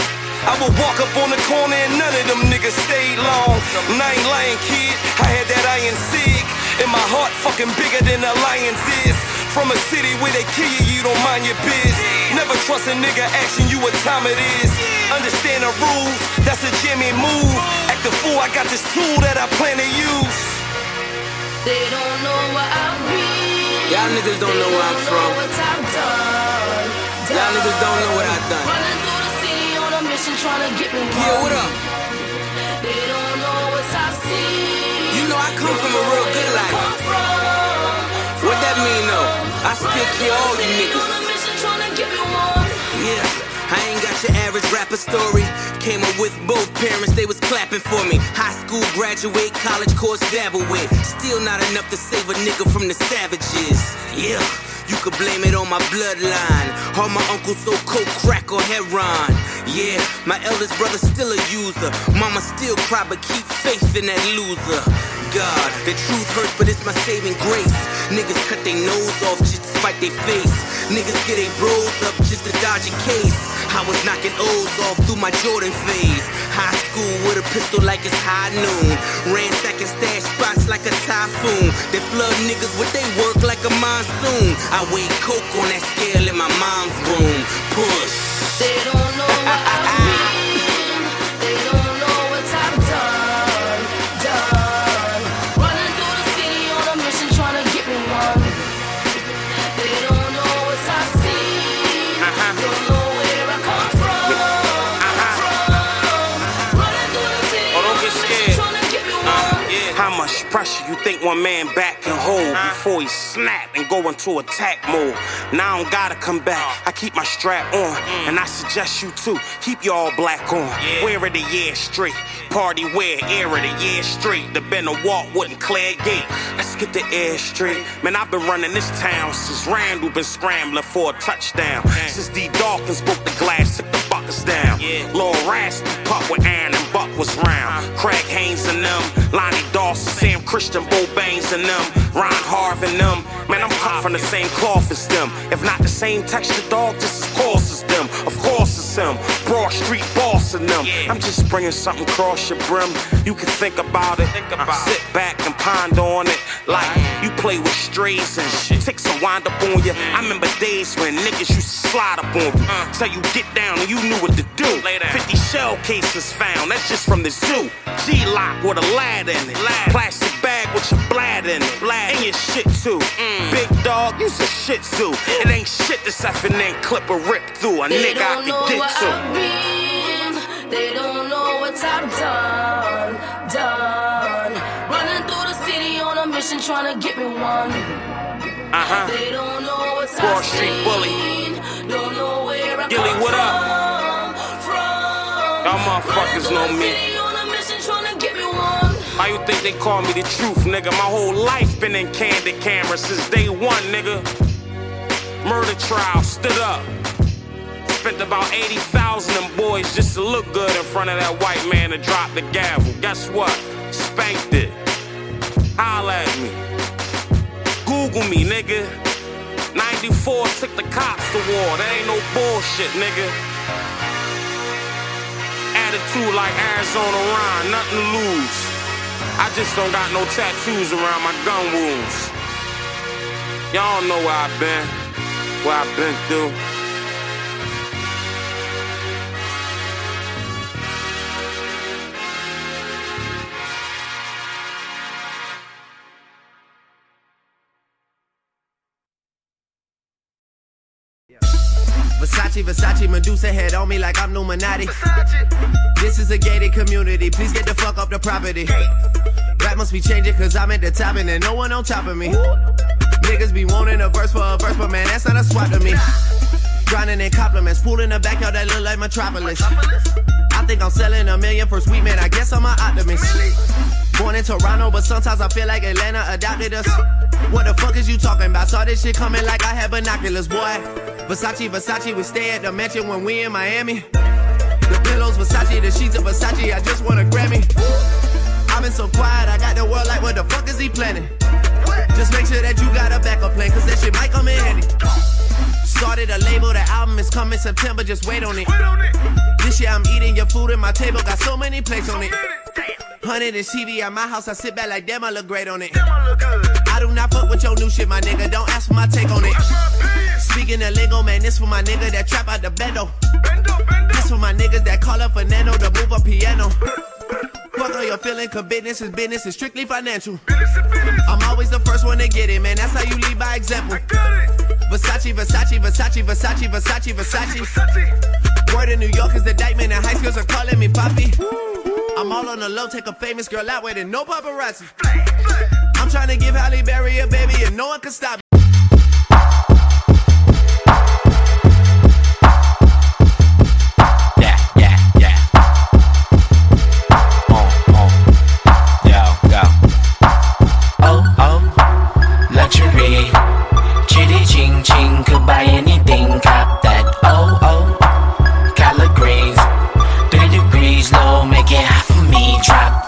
I would walk up on the corner and none of them niggas stayed long. I ain't lying, kid. I had that iron sig. And my heart fucking bigger than a lion's is. From a city where they kill you, you don't mind your biz. Never trust a nigga asking you what time it is. Understand the rules, that's a Jimmy move. Act a fool, I got this tool that I plan to use. They don't know where I've been. Y'all niggas don't know where I'm from. What I've done. Y'all niggas don't know what I've done. Running through the city on a mission trying to get me Yeah, what up? They don't know what I've seen. You know I come from a real good life. What that mean though? I still kill all you niggas. On a mission trying to get me one. Yeah. I ain't got your average rapper story. Came up with both parents, they was clapping for me. High school graduate, college course dabble with. Still not enough to save a nigga from the savages. Yeah. You could blame it on my bloodline. All my uncles so coke, crack, or heroin. Yeah, my eldest brother still a user. Mama still cry, but keep faith in that loser. God, the truth hurts, but it's my saving grace. Niggas cut their nose off just to spite their face. Niggas get their bros up just to dodge a case. I was knocking O's off through my Jordan phase. High school with a pistol like it's high noon. Ransacking stash spots like a typhoon. They flood niggas with they work like a monsoon. I weigh coke on that scale in my mom's room. Push. They don't think one man back can hold before he snap and go into attack mode? Now I don't gotta come back. Oh. I keep my strap on, mm. and I suggest you too. Keep your all black on. Wear it a year straight. Party wear, air it a year straight. The been a walk wouldn't clear gate. Let's get the air straight. Man, I've been running this town since Randall been scrambling for a touchdown. Since D Dawkins broke the glass, took the buckets down. Lord Raspy pup with Aaron and Buck was round. Craig Christian, Bo Baines and them, Ron Harv and them. Man, I'm cut from the same cloth as them. If not the same texture, dog, just as course as them. Of course it's them. Broad Street boss and them. I'm just bringing something across your brim. You can think about it. Sit back and ponder on it. Like play with strays and shit. Take some wind up on you. I remember days when niggas used to slide up on you. Uh. Tell you get down and you knew what to do. 50 shell cases found. That's just from the zoo. G-lock with a lad in it. Plastic bag with your blad in it. And your shit too. Mm. Big dog, you's a shit too. It ain't shit this ain't clip or rip through. A They nigga I can where get to. I've been. They don't know what I've done. Done. Running through the city on a mission trying to get me one. Uh-huh. They don't know what Broad I've Street seen. bully. Don't know where I Gilly, what up? from. Y'all motherfuckers know me. city on a mission trying to get me one. How you think they call me the truth, nigga? My whole life been in candid camera since day one, nigga. Murder trial, stood up. spent about 80,000 them boys just to look good in front of that white man to drop the gavel. Guess what? Spanked it. Holla at me. Google me, nigga. 94 took the cops to war. That ain't no bullshit, nigga. Attitude like Arizona Ryan, nothing to lose. I just don't got no tattoos around my gun wounds. Y'all know where I've been, where I've been through. Versace, Versace, Medusa head on me like I'm Illuminati. This is a gated community. Please get the fuck off the property. Rap must be changing cause I'm at the top and there's no one on top of me. Niggas be wanting a verse for a verse, but man, that's not a swap to me. Grinding in compliments, pool in the backyard that look like Metropolis. I think I'm selling a million for sweet man, I guess I'm an optimist. Born in Toronto, but sometimes I feel like Atlanta adopted us. What the fuck is you talking about? Saw this shit coming like I had binoculars, boy. Versace, Versace, we stay at the mansion when we in Miami. The pillows, Versace, the sheets of Versace, I just want a Grammy. I've been so quiet, I got the world like, what the fuck is he planning? Just make sure that you got a backup plan, cause that shit might come in handy. Started a label, the album is coming September, just wait on it. This year I'm eating your food at my table, got so many plates on it. Hundred and TV at my house, I sit back like damn, I look great on it. I do not fuck with your new shit, my nigga. Don't ask for my take on it. Speaking of lingo, man, this for my nigga that trap out the bendo. This for my niggas that call up Fernando to move a piano. Fuck all your feeling, cause business is business, it's strictly financial. I'm always the first one to get it, man. That's how you lead by example. Versace, Versace, Versace, Versace, Versace, Versace. Word in New York is the indictment, and high schools are calling me Poppy. I'm all on the low, take a famous girl out with it, no paparazzi. I'm trying to give Halle Berry a baby, and no one can stop me. Chitty ching ching. Could buy anything. Cop that. Oh, oh. Collard greens. Three degrees low. Make it hot for me. Drop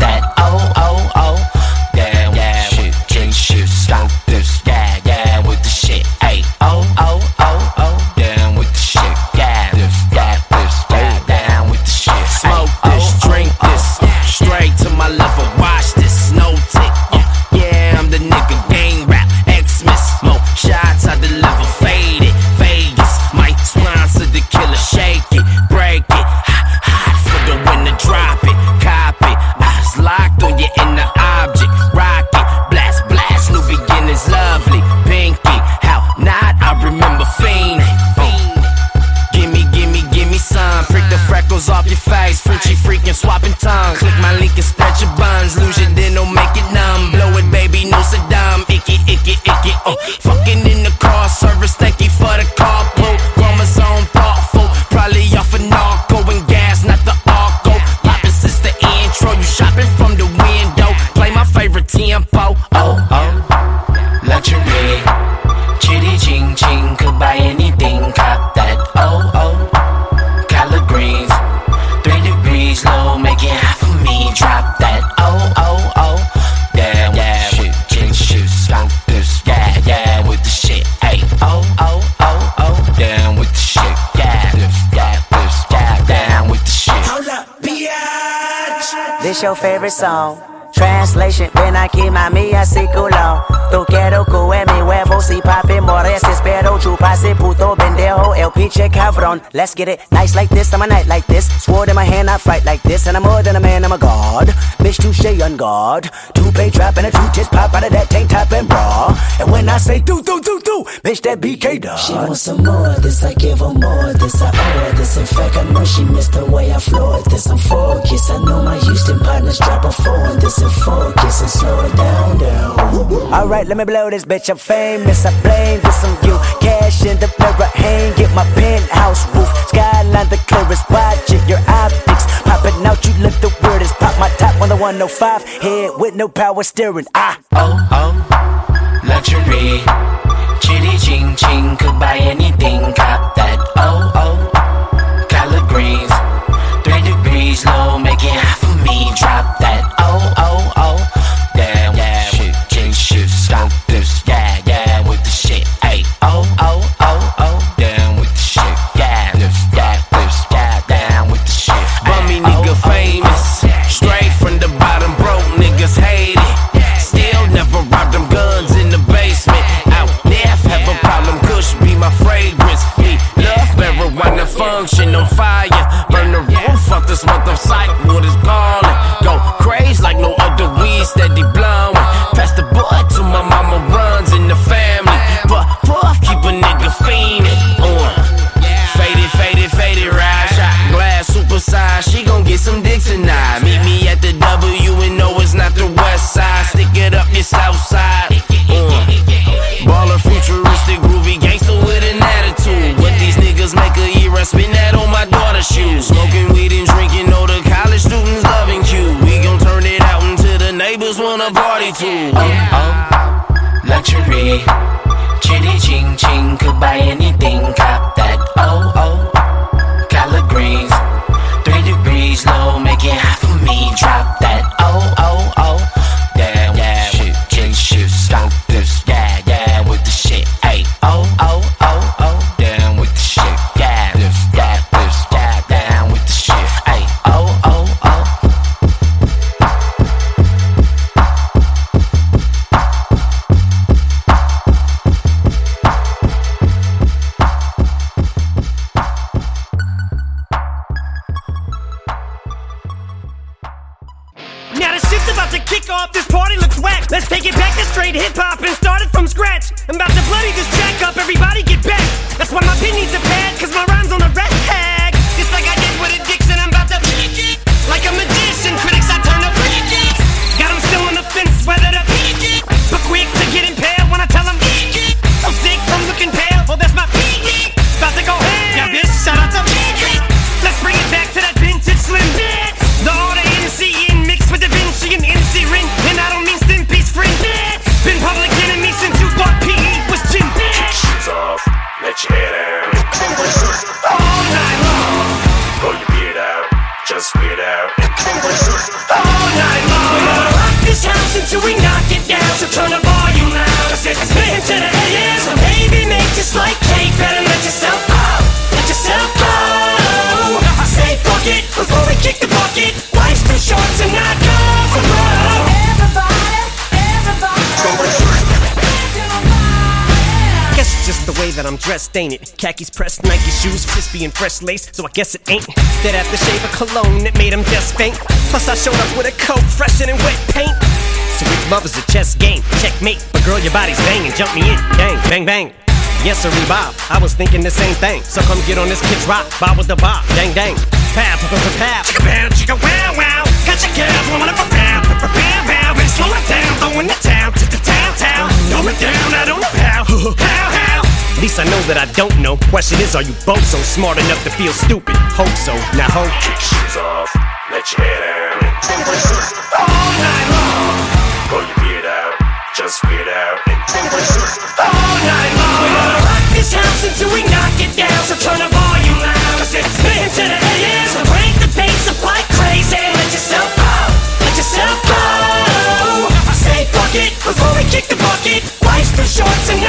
get it nice like this, I'm a night like this Sword in my hand, I fight like this And I'm more than a man, I'm a god Bitch touche on guard Two pay trap and a two tits pop out of that tank top and bra And when I say do do do do Bitch that BK dog She wants some more of this, I give her more this, I owe her this. In fact, I know she missed the way I floored this. I'm focused, I know my Houston partners drop a four on this and focus and slow it down, down. Alright, let me blow this bitch. I'm famous. I blame this on you. Cash in the mirror, 105, head with no power steering. Ah, oh, oh, luxury. Chitty ching ching, could buy anything, cop that. Oh, oh, collard greens. Three degrees low, make it hot for me, drop that. Oh, oh, oh. fuck this month of sight. What is ballin'? Go crazy like no other weed, steady blood. Oh, oh. luxury. Chitty ching ching, could buy anything, hip shoes, and fresh lace, so I guess it ain't that aftershave of cologne that made him just faint. Plus, I showed up with a coat fresher than wet paint. So if love is a chess game, checkmate. But girl, your body's banging, jump me in, bang, bang, bang. Yes, sir, Bob. I was thinking the same thing. So come get on this kid's rock, bob with the bob, dang, dang. Pow, pow, pow, pow, chicka pow, chicka wow, wow. Got your gal blowing up a pow, pow, pow, pow, slow it down, throwing the town to the town, town. Throw it down, I don't know how, how, how. Least I know that I don't know. Question is, are you both so smart enough to feel stupid? Hope so. Now hope. Kick shoes off, let your hair down. All night long. Pull your beard out, just weird out. All night long. We're gonna rock this house until we knock it down. So turn the volume loud. Cause it's been to the AM. So crank the bass up like crazy. Let yourself go. Let yourself go. I say fuck it before we kick the bucket. Life's too short to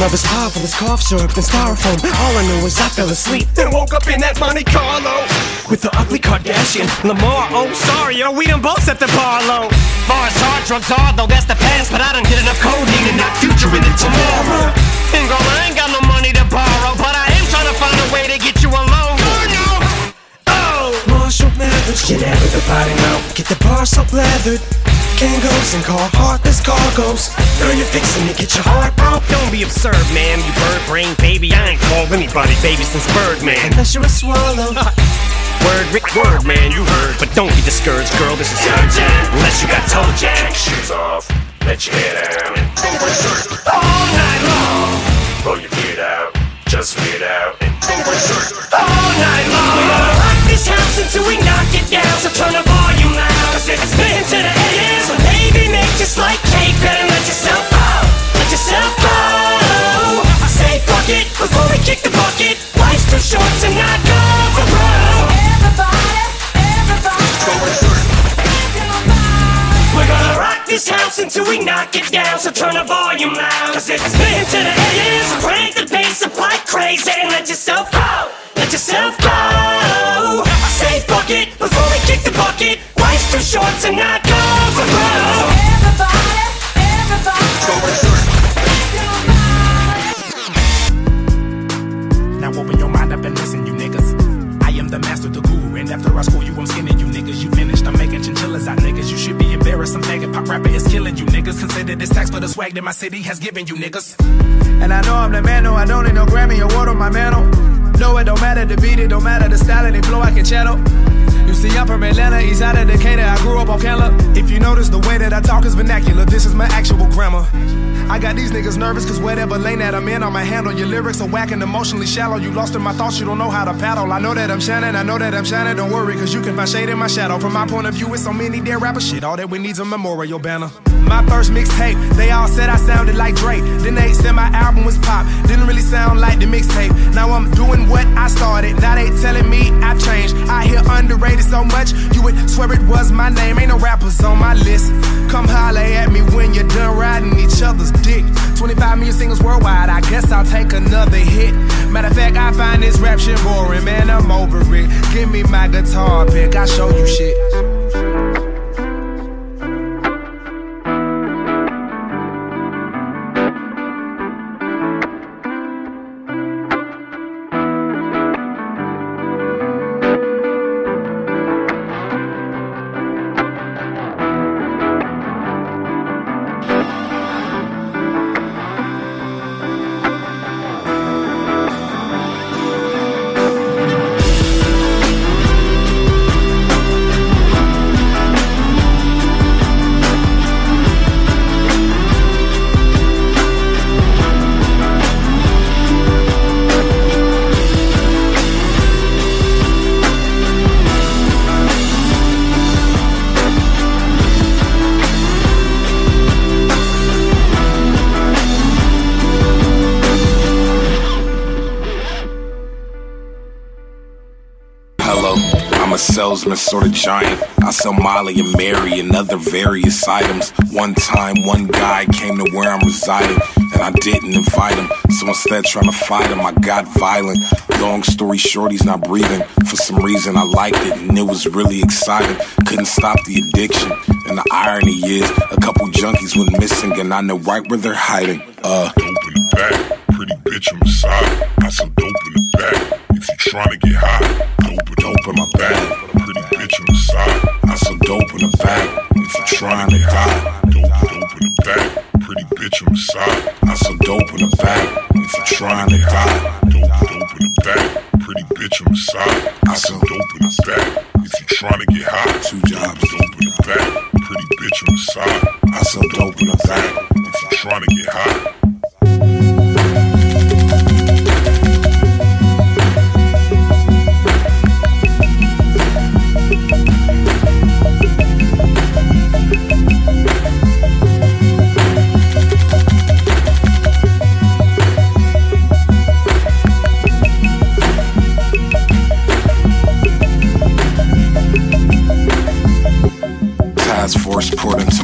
love is powerful as cough syrup and styrofoam. All I know is I fell asleep and woke up in that Monte Carlo with the ugly Kardashian. Lamar, oh sorry, yo, we done both set the bar low. Far as hard drugs are, though that's the past, but I done did enough codeine to knock future into tomorrow. And girl, I ain't got no money to borrow, but I am trying to find a way to get you alone. Oh, Marshall Mathers, get out of the body now. Get the bar so lathered. Kangols and call heartless cargoes. Girl, you're fixing to get your heart broke. Don't be absurd, man. You bird brain baby. I ain't called anybody baby since Birdman. Unless you're a swallow. Word, Rick, word, man, you heard. But don't be discouraged, girl. This is urgent. Unless you got toe jack. Kick shoes off, let your hair down. All night long. Pull your beard out, just weird out. All night long. We're gonna rock this house until we knock it down. So turn the loud. Cause to the AM. So baby, make just like cake. Better let yourself go. Let yourself go. Say fuck it before we kick the bucket. Life's too short to not this house until we knock it down. So turn the volume loud. Cause it's been to the AM. Crank the bass up like crazy. And let yourself go. Let yourself go. I say fuck it before we kick the bucket. Life's too short to not go for broke. Now swag that my city has given you niggas. And I know I'm the man, no, I don't need no Grammy award on my mantle. No, it don't matter the beat, it don't matter the style and the flow, I can channel. You see, I'm from Atlanta, east out of Decatur. I grew up on Candler. If you notice, the way that I talk is vernacular. This is my actual grammar. I got these niggas nervous, cause whatever lane that I'm in, I'ma handle. Your lyrics are whack and emotionally shallow. You lost in my thoughts, you don't know how to paddle. I know that I'm shining, I know that I'm shining. Don't worry, cause you can find shade in my shadow. From my point of view, it's so many dead rappers. Shit, all that we need's a memorial banner. My first mixtape, they all said I sounded like Drake. Then they said my album was pop. Didn't really sound like the mixtape. Now I'm doing what I started. Now they telling me I've changed. I hear underrated so much, you would swear it was my name. Ain't no rappers on my list. Come holler at me when you're done riding each other's dick. 25 million singles worldwide, I guess I'll take another hit. Matter of fact, I find this rap shit boring, man. I'm over it. Give me my guitar pick, I'll show you shit. Salesman, sort of giant. I sell Molly and Mary and other various items. One time, one guy came to where I'm residing, and I didn't invite him. So instead, trying to fight him, I got violent. Long story short, he's not breathing. For some reason, I liked it, and it was really exciting. Couldn't stop the addiction. And the irony is, a couple junkies went missing, and I know right where they're hiding. Uh, Dope in the back, pretty bitch on the side. I sell dope in the back. If to get high, dope, dope in my bag. Pretty bitch on the side. I sell dope in the back. If you trying to die, dope, dope in the back. Pretty bitch on the side. I sell dope in the back. If you trying to die, dope, dope in the back. Pretty bitch on the side. I sell dope in the back. If you trying to get high, two jobs, dope in the back. Pretty bitch on the side. I sell dope in the back. If you trying to get high.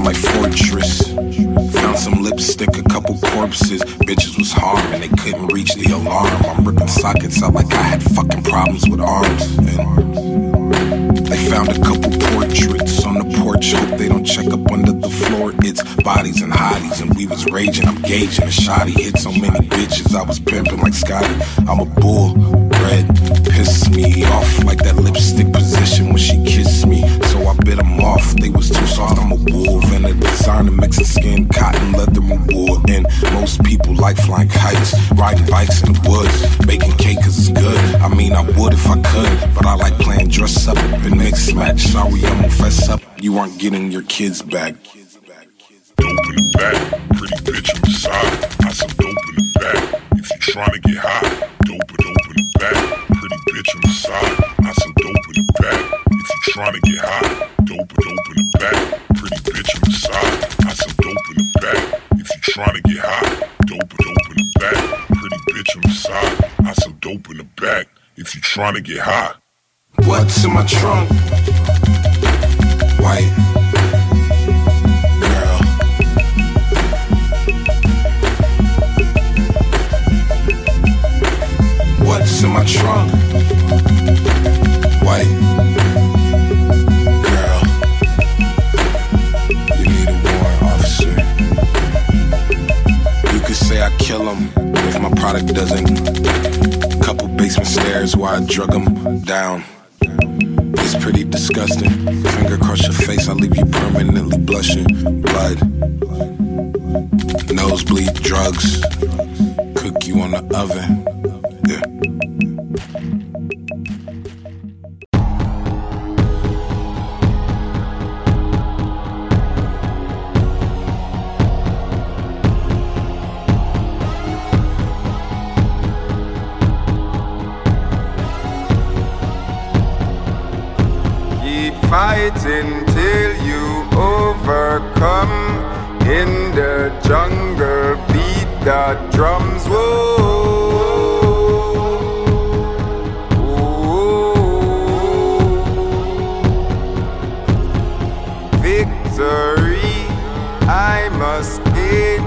My fortress. Found some lipstick, a couple corpses. Bitches was harming, they couldn't reach the alarm. I'm ripping sockets out like I had fucking problems with arms. And they found a couple portraits on the porch. Hope they don't check up under the floor. It's bodies and hotties, and we was raging. I'm gauging a shotty. Hit so many bitches, I was pimping like Scotty. I'm a bull. Red pisses me off like that lipstick position when she kissed me. I bit them off. They was too soft. I'm a wolf and a designer mixing skin, cotton, leather, and wool. And most people like flying kites, riding bikes in the woods, baking cake 'cause it's good. I mean, I would if I could, but I like playing dress up and mix match. Sorry, I'm gonna fess up. You aren't getting your kids back. Dope in the back, pretty bitch on the side. I sell dope in the back. If you trying to get high, You tryna get high, dope, dope in the back. Pretty bitch on the side. I sell dope in the back. If you trying to get high, dope, dope in the back. Pretty bitch on the side. I sell dope in the back. If you trying to get high. What's in my trunk? White girl. What's in my trunk? White kill him if my product doesn't. Couple basement stairs where I drug him down. It's pretty disgusting. Finger across your face, I leave you permanently blushing. Blood, nosebleed, drugs, cook you on the oven. fighting till you overcome. In the jungle, beat the drums. Whoa. Ooh. Victory, I must gain.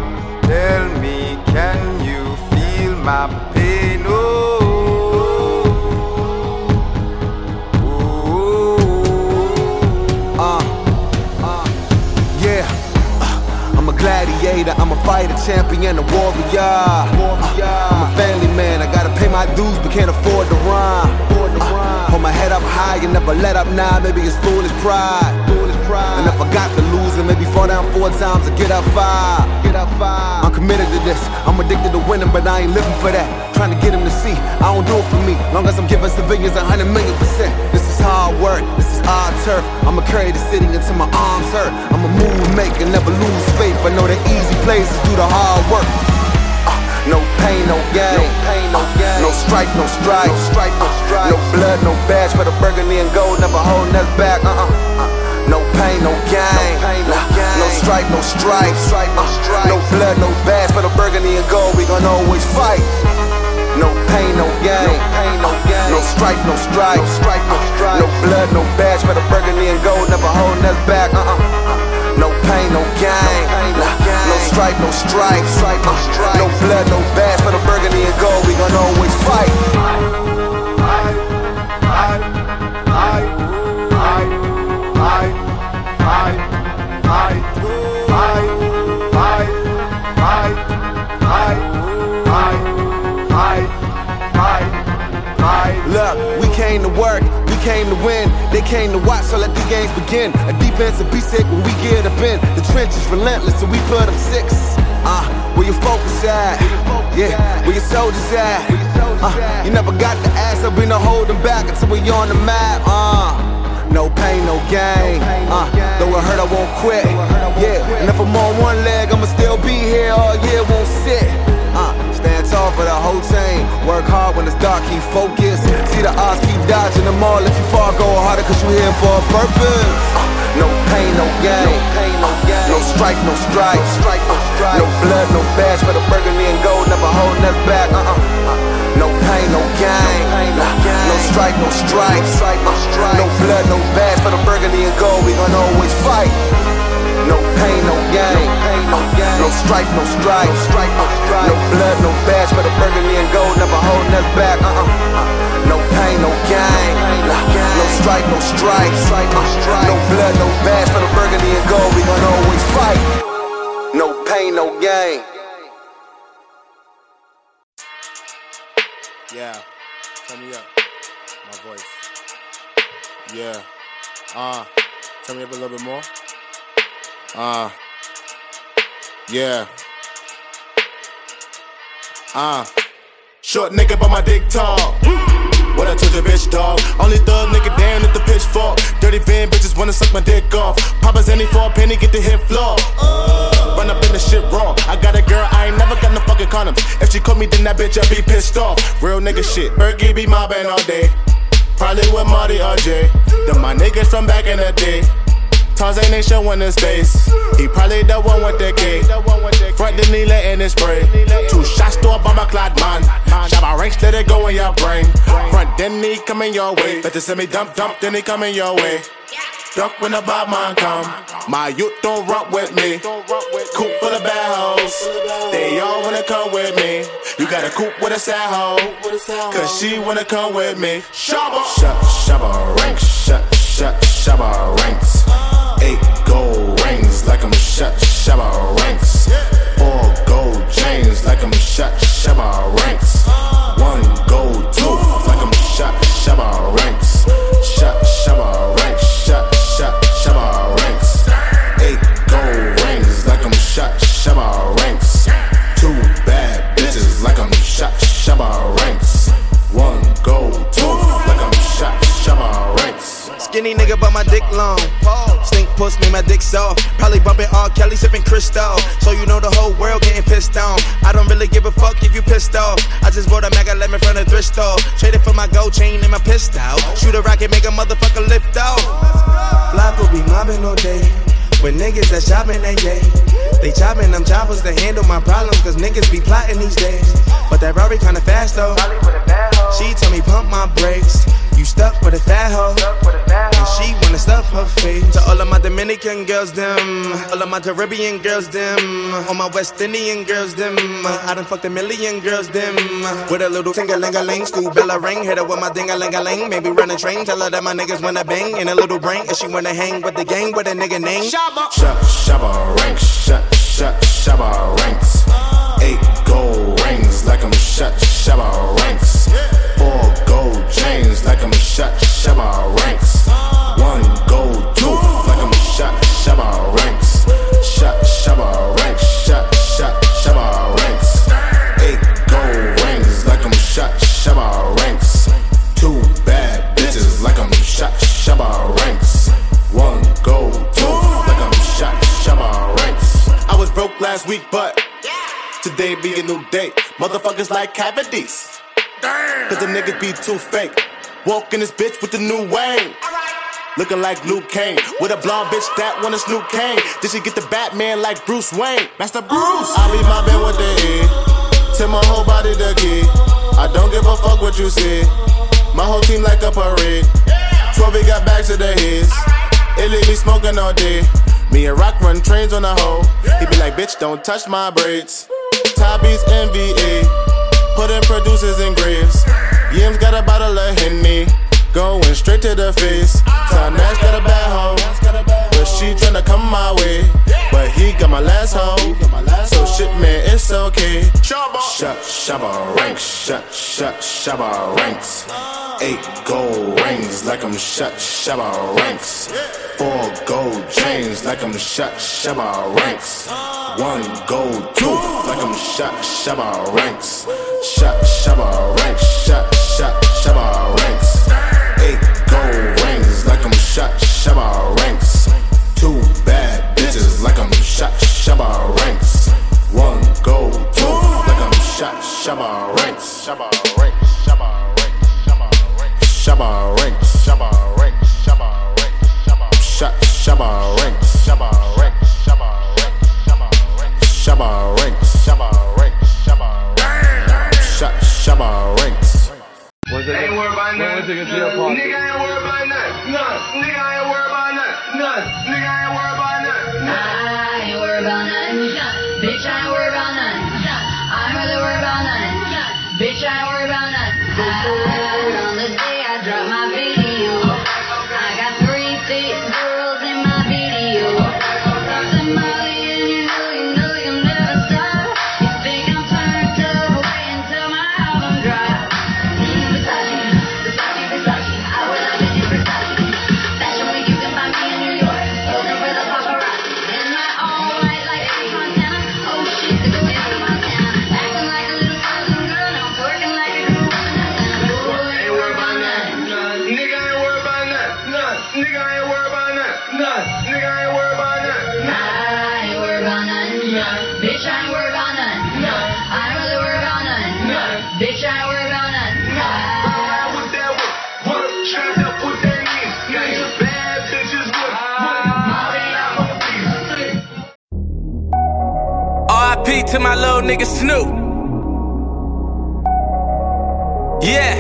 Tell me, can you feel my pain? Gladiator, I'm a fighter, champion, a warrior. Uh, I'm a family man, I gotta pay my dues, but can't afford to rhyme. Uh, hold my head up high and never let up now, maybe it's foolish pride. And if I got to lose, then maybe fall down four times and get up five. Get up five. I'm committed to this, I'm addicted to winning, but I ain't living for that. Trying to get him to see, I don't do it for me. Long as I'm giving civilians a hundred million percent. This is hard work, this is our turf. I'ma carry the city until my arms hurt. I'm a move maker, never lose faith. I know the easy places do the hard work. Uh, no pain, no gain. No pain, no gain. No strife, no strife. No strife, no strife. No blood, no badge for the burgundy and gold. Never holding us back. Uh uh. uh. No pain, no gain. No, pain, no, gain. no strife, no strife. No, strife, no, no blood, no badge for the burgundy and gold. We gon' always fight. No pain, no gain. No pain, no gain. No strife, no strife. No strife, no strife. No blood, no badge for the burgundy and gold. Never holding us back. Uh uh. No pain, no gain. No, no strife, no strife. Uh, no blood, no badge for the burgundy and gold. We gon' always fight. Came to work, we came to win. They came to watch, so let the games begin. A defense will be sick when we get up in. The trench is relentless, so we put up six. Uh, where your focus at? Yeah, where your soldiers at? Uh, you never got the ass up in the holding back until we on the map. Uh, no pain, no gain. Uh, though it hurt, I won't quit. Yeah, and if I'm on one leg, I'ma still be here all year, won't sit. Uh, stand tall for the whole team. Work hard when it's dark, keep focused. See the odds, keep dodging them all. If you fall, go harder, cause you here for a purpose. Uh, no pain, no gain. No pain, no gain. No strife, no strife. No strife, no strife. No blood, no badge for the burgundy and gold. Never holding us back. Uh uh. uh. No pain, no gain. No, no strife, no strife. Uh, no blood, no badge for the burgundy and gold. We gon' always fight. No pain, no gain. No strife, no strife. No blood, no badge for the burgundy and gold. Never holding us back. Uh uh. uh. No pain, no gain. No strife, no strife. Uh, no blood, no badge for the burgundy and gold. We gon' always fight. No pain, no gain. Yeah, turn me up. My voice. Yeah. Uh, turn me up a little bit more. Uh, yeah. Uh, short nigga, but my dick tall. What I told your bitch, dog. Only thug nigga down at the pitchfork. Dirty van bitches wanna suck my dick off. Papa's any for a penny, get the hit floor. Run up in the shit raw. I got a girl, I ain't never got no fucking condoms. If she caught me, then that bitch, I be pissed off. Real nigga shit. Berkey be mobbing all day. Probably with Marty or Jay. Them my niggas from back in the day. Tarzan ain't showing his face. He probably the one with the K. Front the knee letting it spray. Two shots to a bomber clad man. Shabba ranks, let it go in your brain. Front then he coming your way. Better send me dump dump, then he coming your way. Duck when the bad man come. My youth don't rock with me. Coop full of bad hoes. They all wanna come with me. You got a coop with a sad hoe. Cause she wanna come with me. Shabba. Shut, shabba ranks. Shut, shabba ranks. Gold rings like I'm shabba So you know the whole world getting pissed on. I don't really give a fuck if you pissed off. I just bought a Mac 11 from the thrift store. Traded for my gold chain and my pistol. Shoot a rocket, make a motherfucker lift off. Block will be mobbing all day. With niggas that shopping that day. They chopping them choppers to handle my problems, cause niggas be plotting these days. But that Rari kinda fast though. She tell me pump my brakes. You stuck with a fat hoe. Dominican girls, them. All of my Caribbean girls, them. All my West Indian girls, them. I done fucked a million girls, them. With a little ting-a-ling-a-ling, school bell a ring. Hit her with my ding-a-ling-a-ling. Maybe run a train, tell her that my niggas wanna bang. In a little brain, and she wanna hang with the gang with a nigga name. Shabba. Shab, shabba ranks, shab, shab, shabba ranks. Eight gold rings like I'm shut, shabba ranks. Four gold chains like I'm shut, shabba ranks. One today be a new day. Motherfuckers like cavities. Damn. Cause the niggas be too fake. Walk in this bitch with the new Wayne. Looking like Luke Kane. With a blonde bitch that one is Luke Kane. Did she get the Batman like Bruce Wayne? Master Bruce. I be mobbing with the E. Till my whole body the key. I don't give a fuck what you see. My whole team like a parade. 12 got bags to the heads. It leave me smoking all day. Me and Rock run trains on the hoe. He be like, bitch, don't touch my braids. Tabby's NBA. Putting producers in graves. Yim's got a bottle of Henny. Going straight to the face. Time Nash got a bad hoe. But she tryna come my way. But he got my last hoe. So shit, man, it's okay. Shut, shabba ranks. Shut, shut, shabba ranks. Eight gold rings like I'm shut, shabba ranks. Four gold chains like I'm shut, shabba ranks. One gold tooth like I'm shut, shabba ranks. Shut, shabba ranks. Shut, shut, shabba ranks. Eight gold rings like I'm shut, shabba ranks. Two bad bitches like I'm shut, shabba ranks. One gold tooth like I'm shut, shabba ranks. Shabba ranks. Shabba ranks. Shabba ranks. Shabba ranks. Shabba ranks. Shabba ranks. Shut. Shabba ranks. Shabba ranks. Shabba ranks. Shabba ranks. Shabba ranks. Shabba ranks. Shut. Shabba ranks. Ain't worried about nothing. Nigga ain't worried about nothing. None. Nigga ain't worried about nothing. None. Nigga to my little nigga Snoop. Yeah.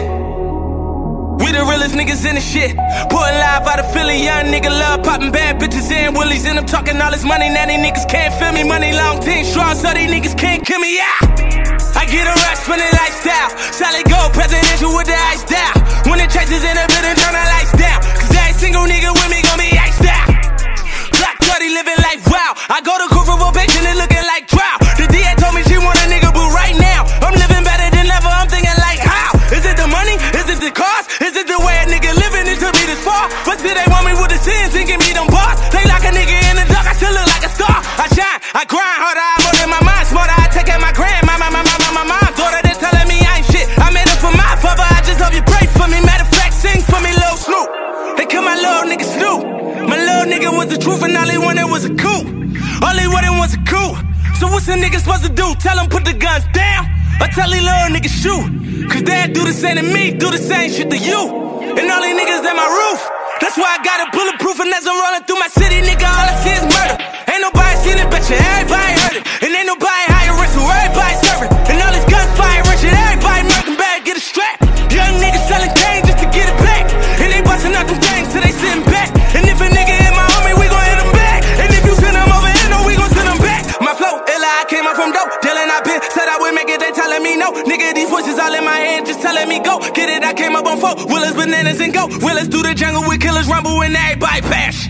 We the realest niggas in the shit. Pulling live out of Philly, young nigga love popping bad bitches and willies. And I'm talking all this money, now these niggas can't feel me. Money long, team strong, so these niggas can't kill me. Yeah. I get a rush from the lifestyle. Solid gold, presidential with the ice down. When the chases in the building, turn the lights down. Cause every single nigga with me gon' be iced out. Black 30 living life wow. I go to for probation and looking like I grind harder, I more than my mind. Smarter, I take of my grand. My, my, my, my, my, my daughter, they telling me I ain't shit. I made it for my father. I just hope you pray for me. Matter of fact, sing for me, Lil Snoop. They kill my little nigga Snoop. My little nigga was the truth and all he wanted was a coup. All he wanted was a coup. So what's a nigga supposed to do? Tell him put the guns down? Or tell these little niggas shoot? Cause dad do the same to me, do the same shit to you. And all these niggas at my roof. That's why I got it bulletproof and as I'm rolling through my city, nigga, all I see is murder seen it, bet you everybody heard it. And ain't nobody higher risk, so everybody serving. And all this gunfire rich, everybody making bad, get a strap. Young niggas selling cane just to get it back. And they busting out them gangs, so they sitting back. And if a nigga hit my homie, we gon' hit him back. And if you send him over here, no, we gon' send him back. My flow, illa, I came up from dope. Dylan, I been said I would make it, they telling me no. Nigga, these voices all in my head, just telling me go. Get it, I came up on four. Willis, bananas, and go. Willis through the jungle with killers, rumble, and everybody bash.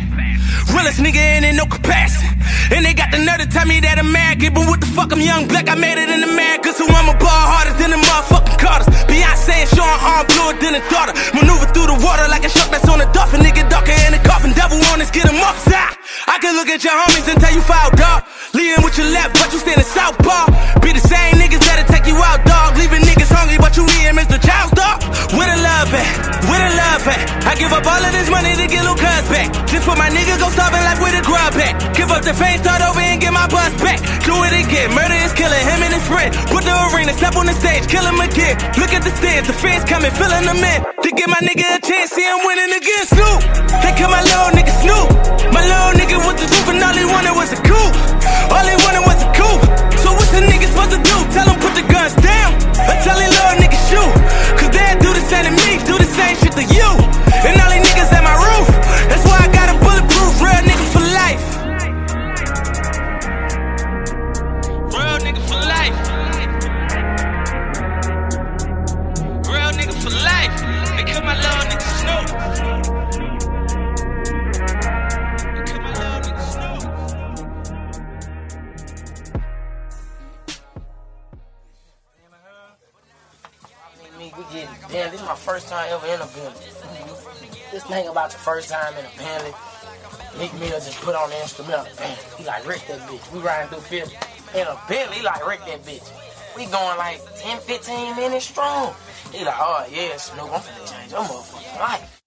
Realest nigga in it, no capacity. And they got the nerve to tell me that I'm mad. But what the fuck, I'm young black, I made it in America. So I'm a ball harder than the motherfucking Carters. Beyonce and Sean arm bluer than a daughter. Maneuver through the water like a shark that's on a dolphin. Nigga darker in a coffin. Devil on us, get him off side. I can look at your homies and tell you foul dog. Leading with your left, but you stand in southpaw. Be the same niggas that'll take you out, dog. Leaving niggas hungry, but you eating Mr. Child's dog. Where the love at? Where the love at? I give up all of this money to get little cuz back. Just for my niggas go starving like with a grub at. Give up the fame, start over and get my bus back. Do it again. Murder is killing him and his friend. Put the arena, step on the stage, kill him again. Look at the stands, the fans coming, filling them in. To give my nigga a chance, see him winning again. Snoop. They call my little nigga Snoop. My little nigga was the truth and all he wanted was a coup. All he wanted was a coup. So what's the nigga supposed to do? Tell him put the guns down. Or tell him little nigga shoot. Cause they do the same to me, do the same shit to you. And all these niggas at my roof. That's why I got a bulletproof, real nigga for life. Real nigga for life. Real nigga for life. Kill my little nigga Snoop. Damn, this is my first time ever in a building. This thing about the first time in a building. Meek Mill just put on the instrumental. He like wreck that bitch. We riding through Philly. In a Bentley, he like wreck that bitch. We going like 10, 15 minutes strong. He like, oh yeah, Snoop, I'm finna change your motherfucking life.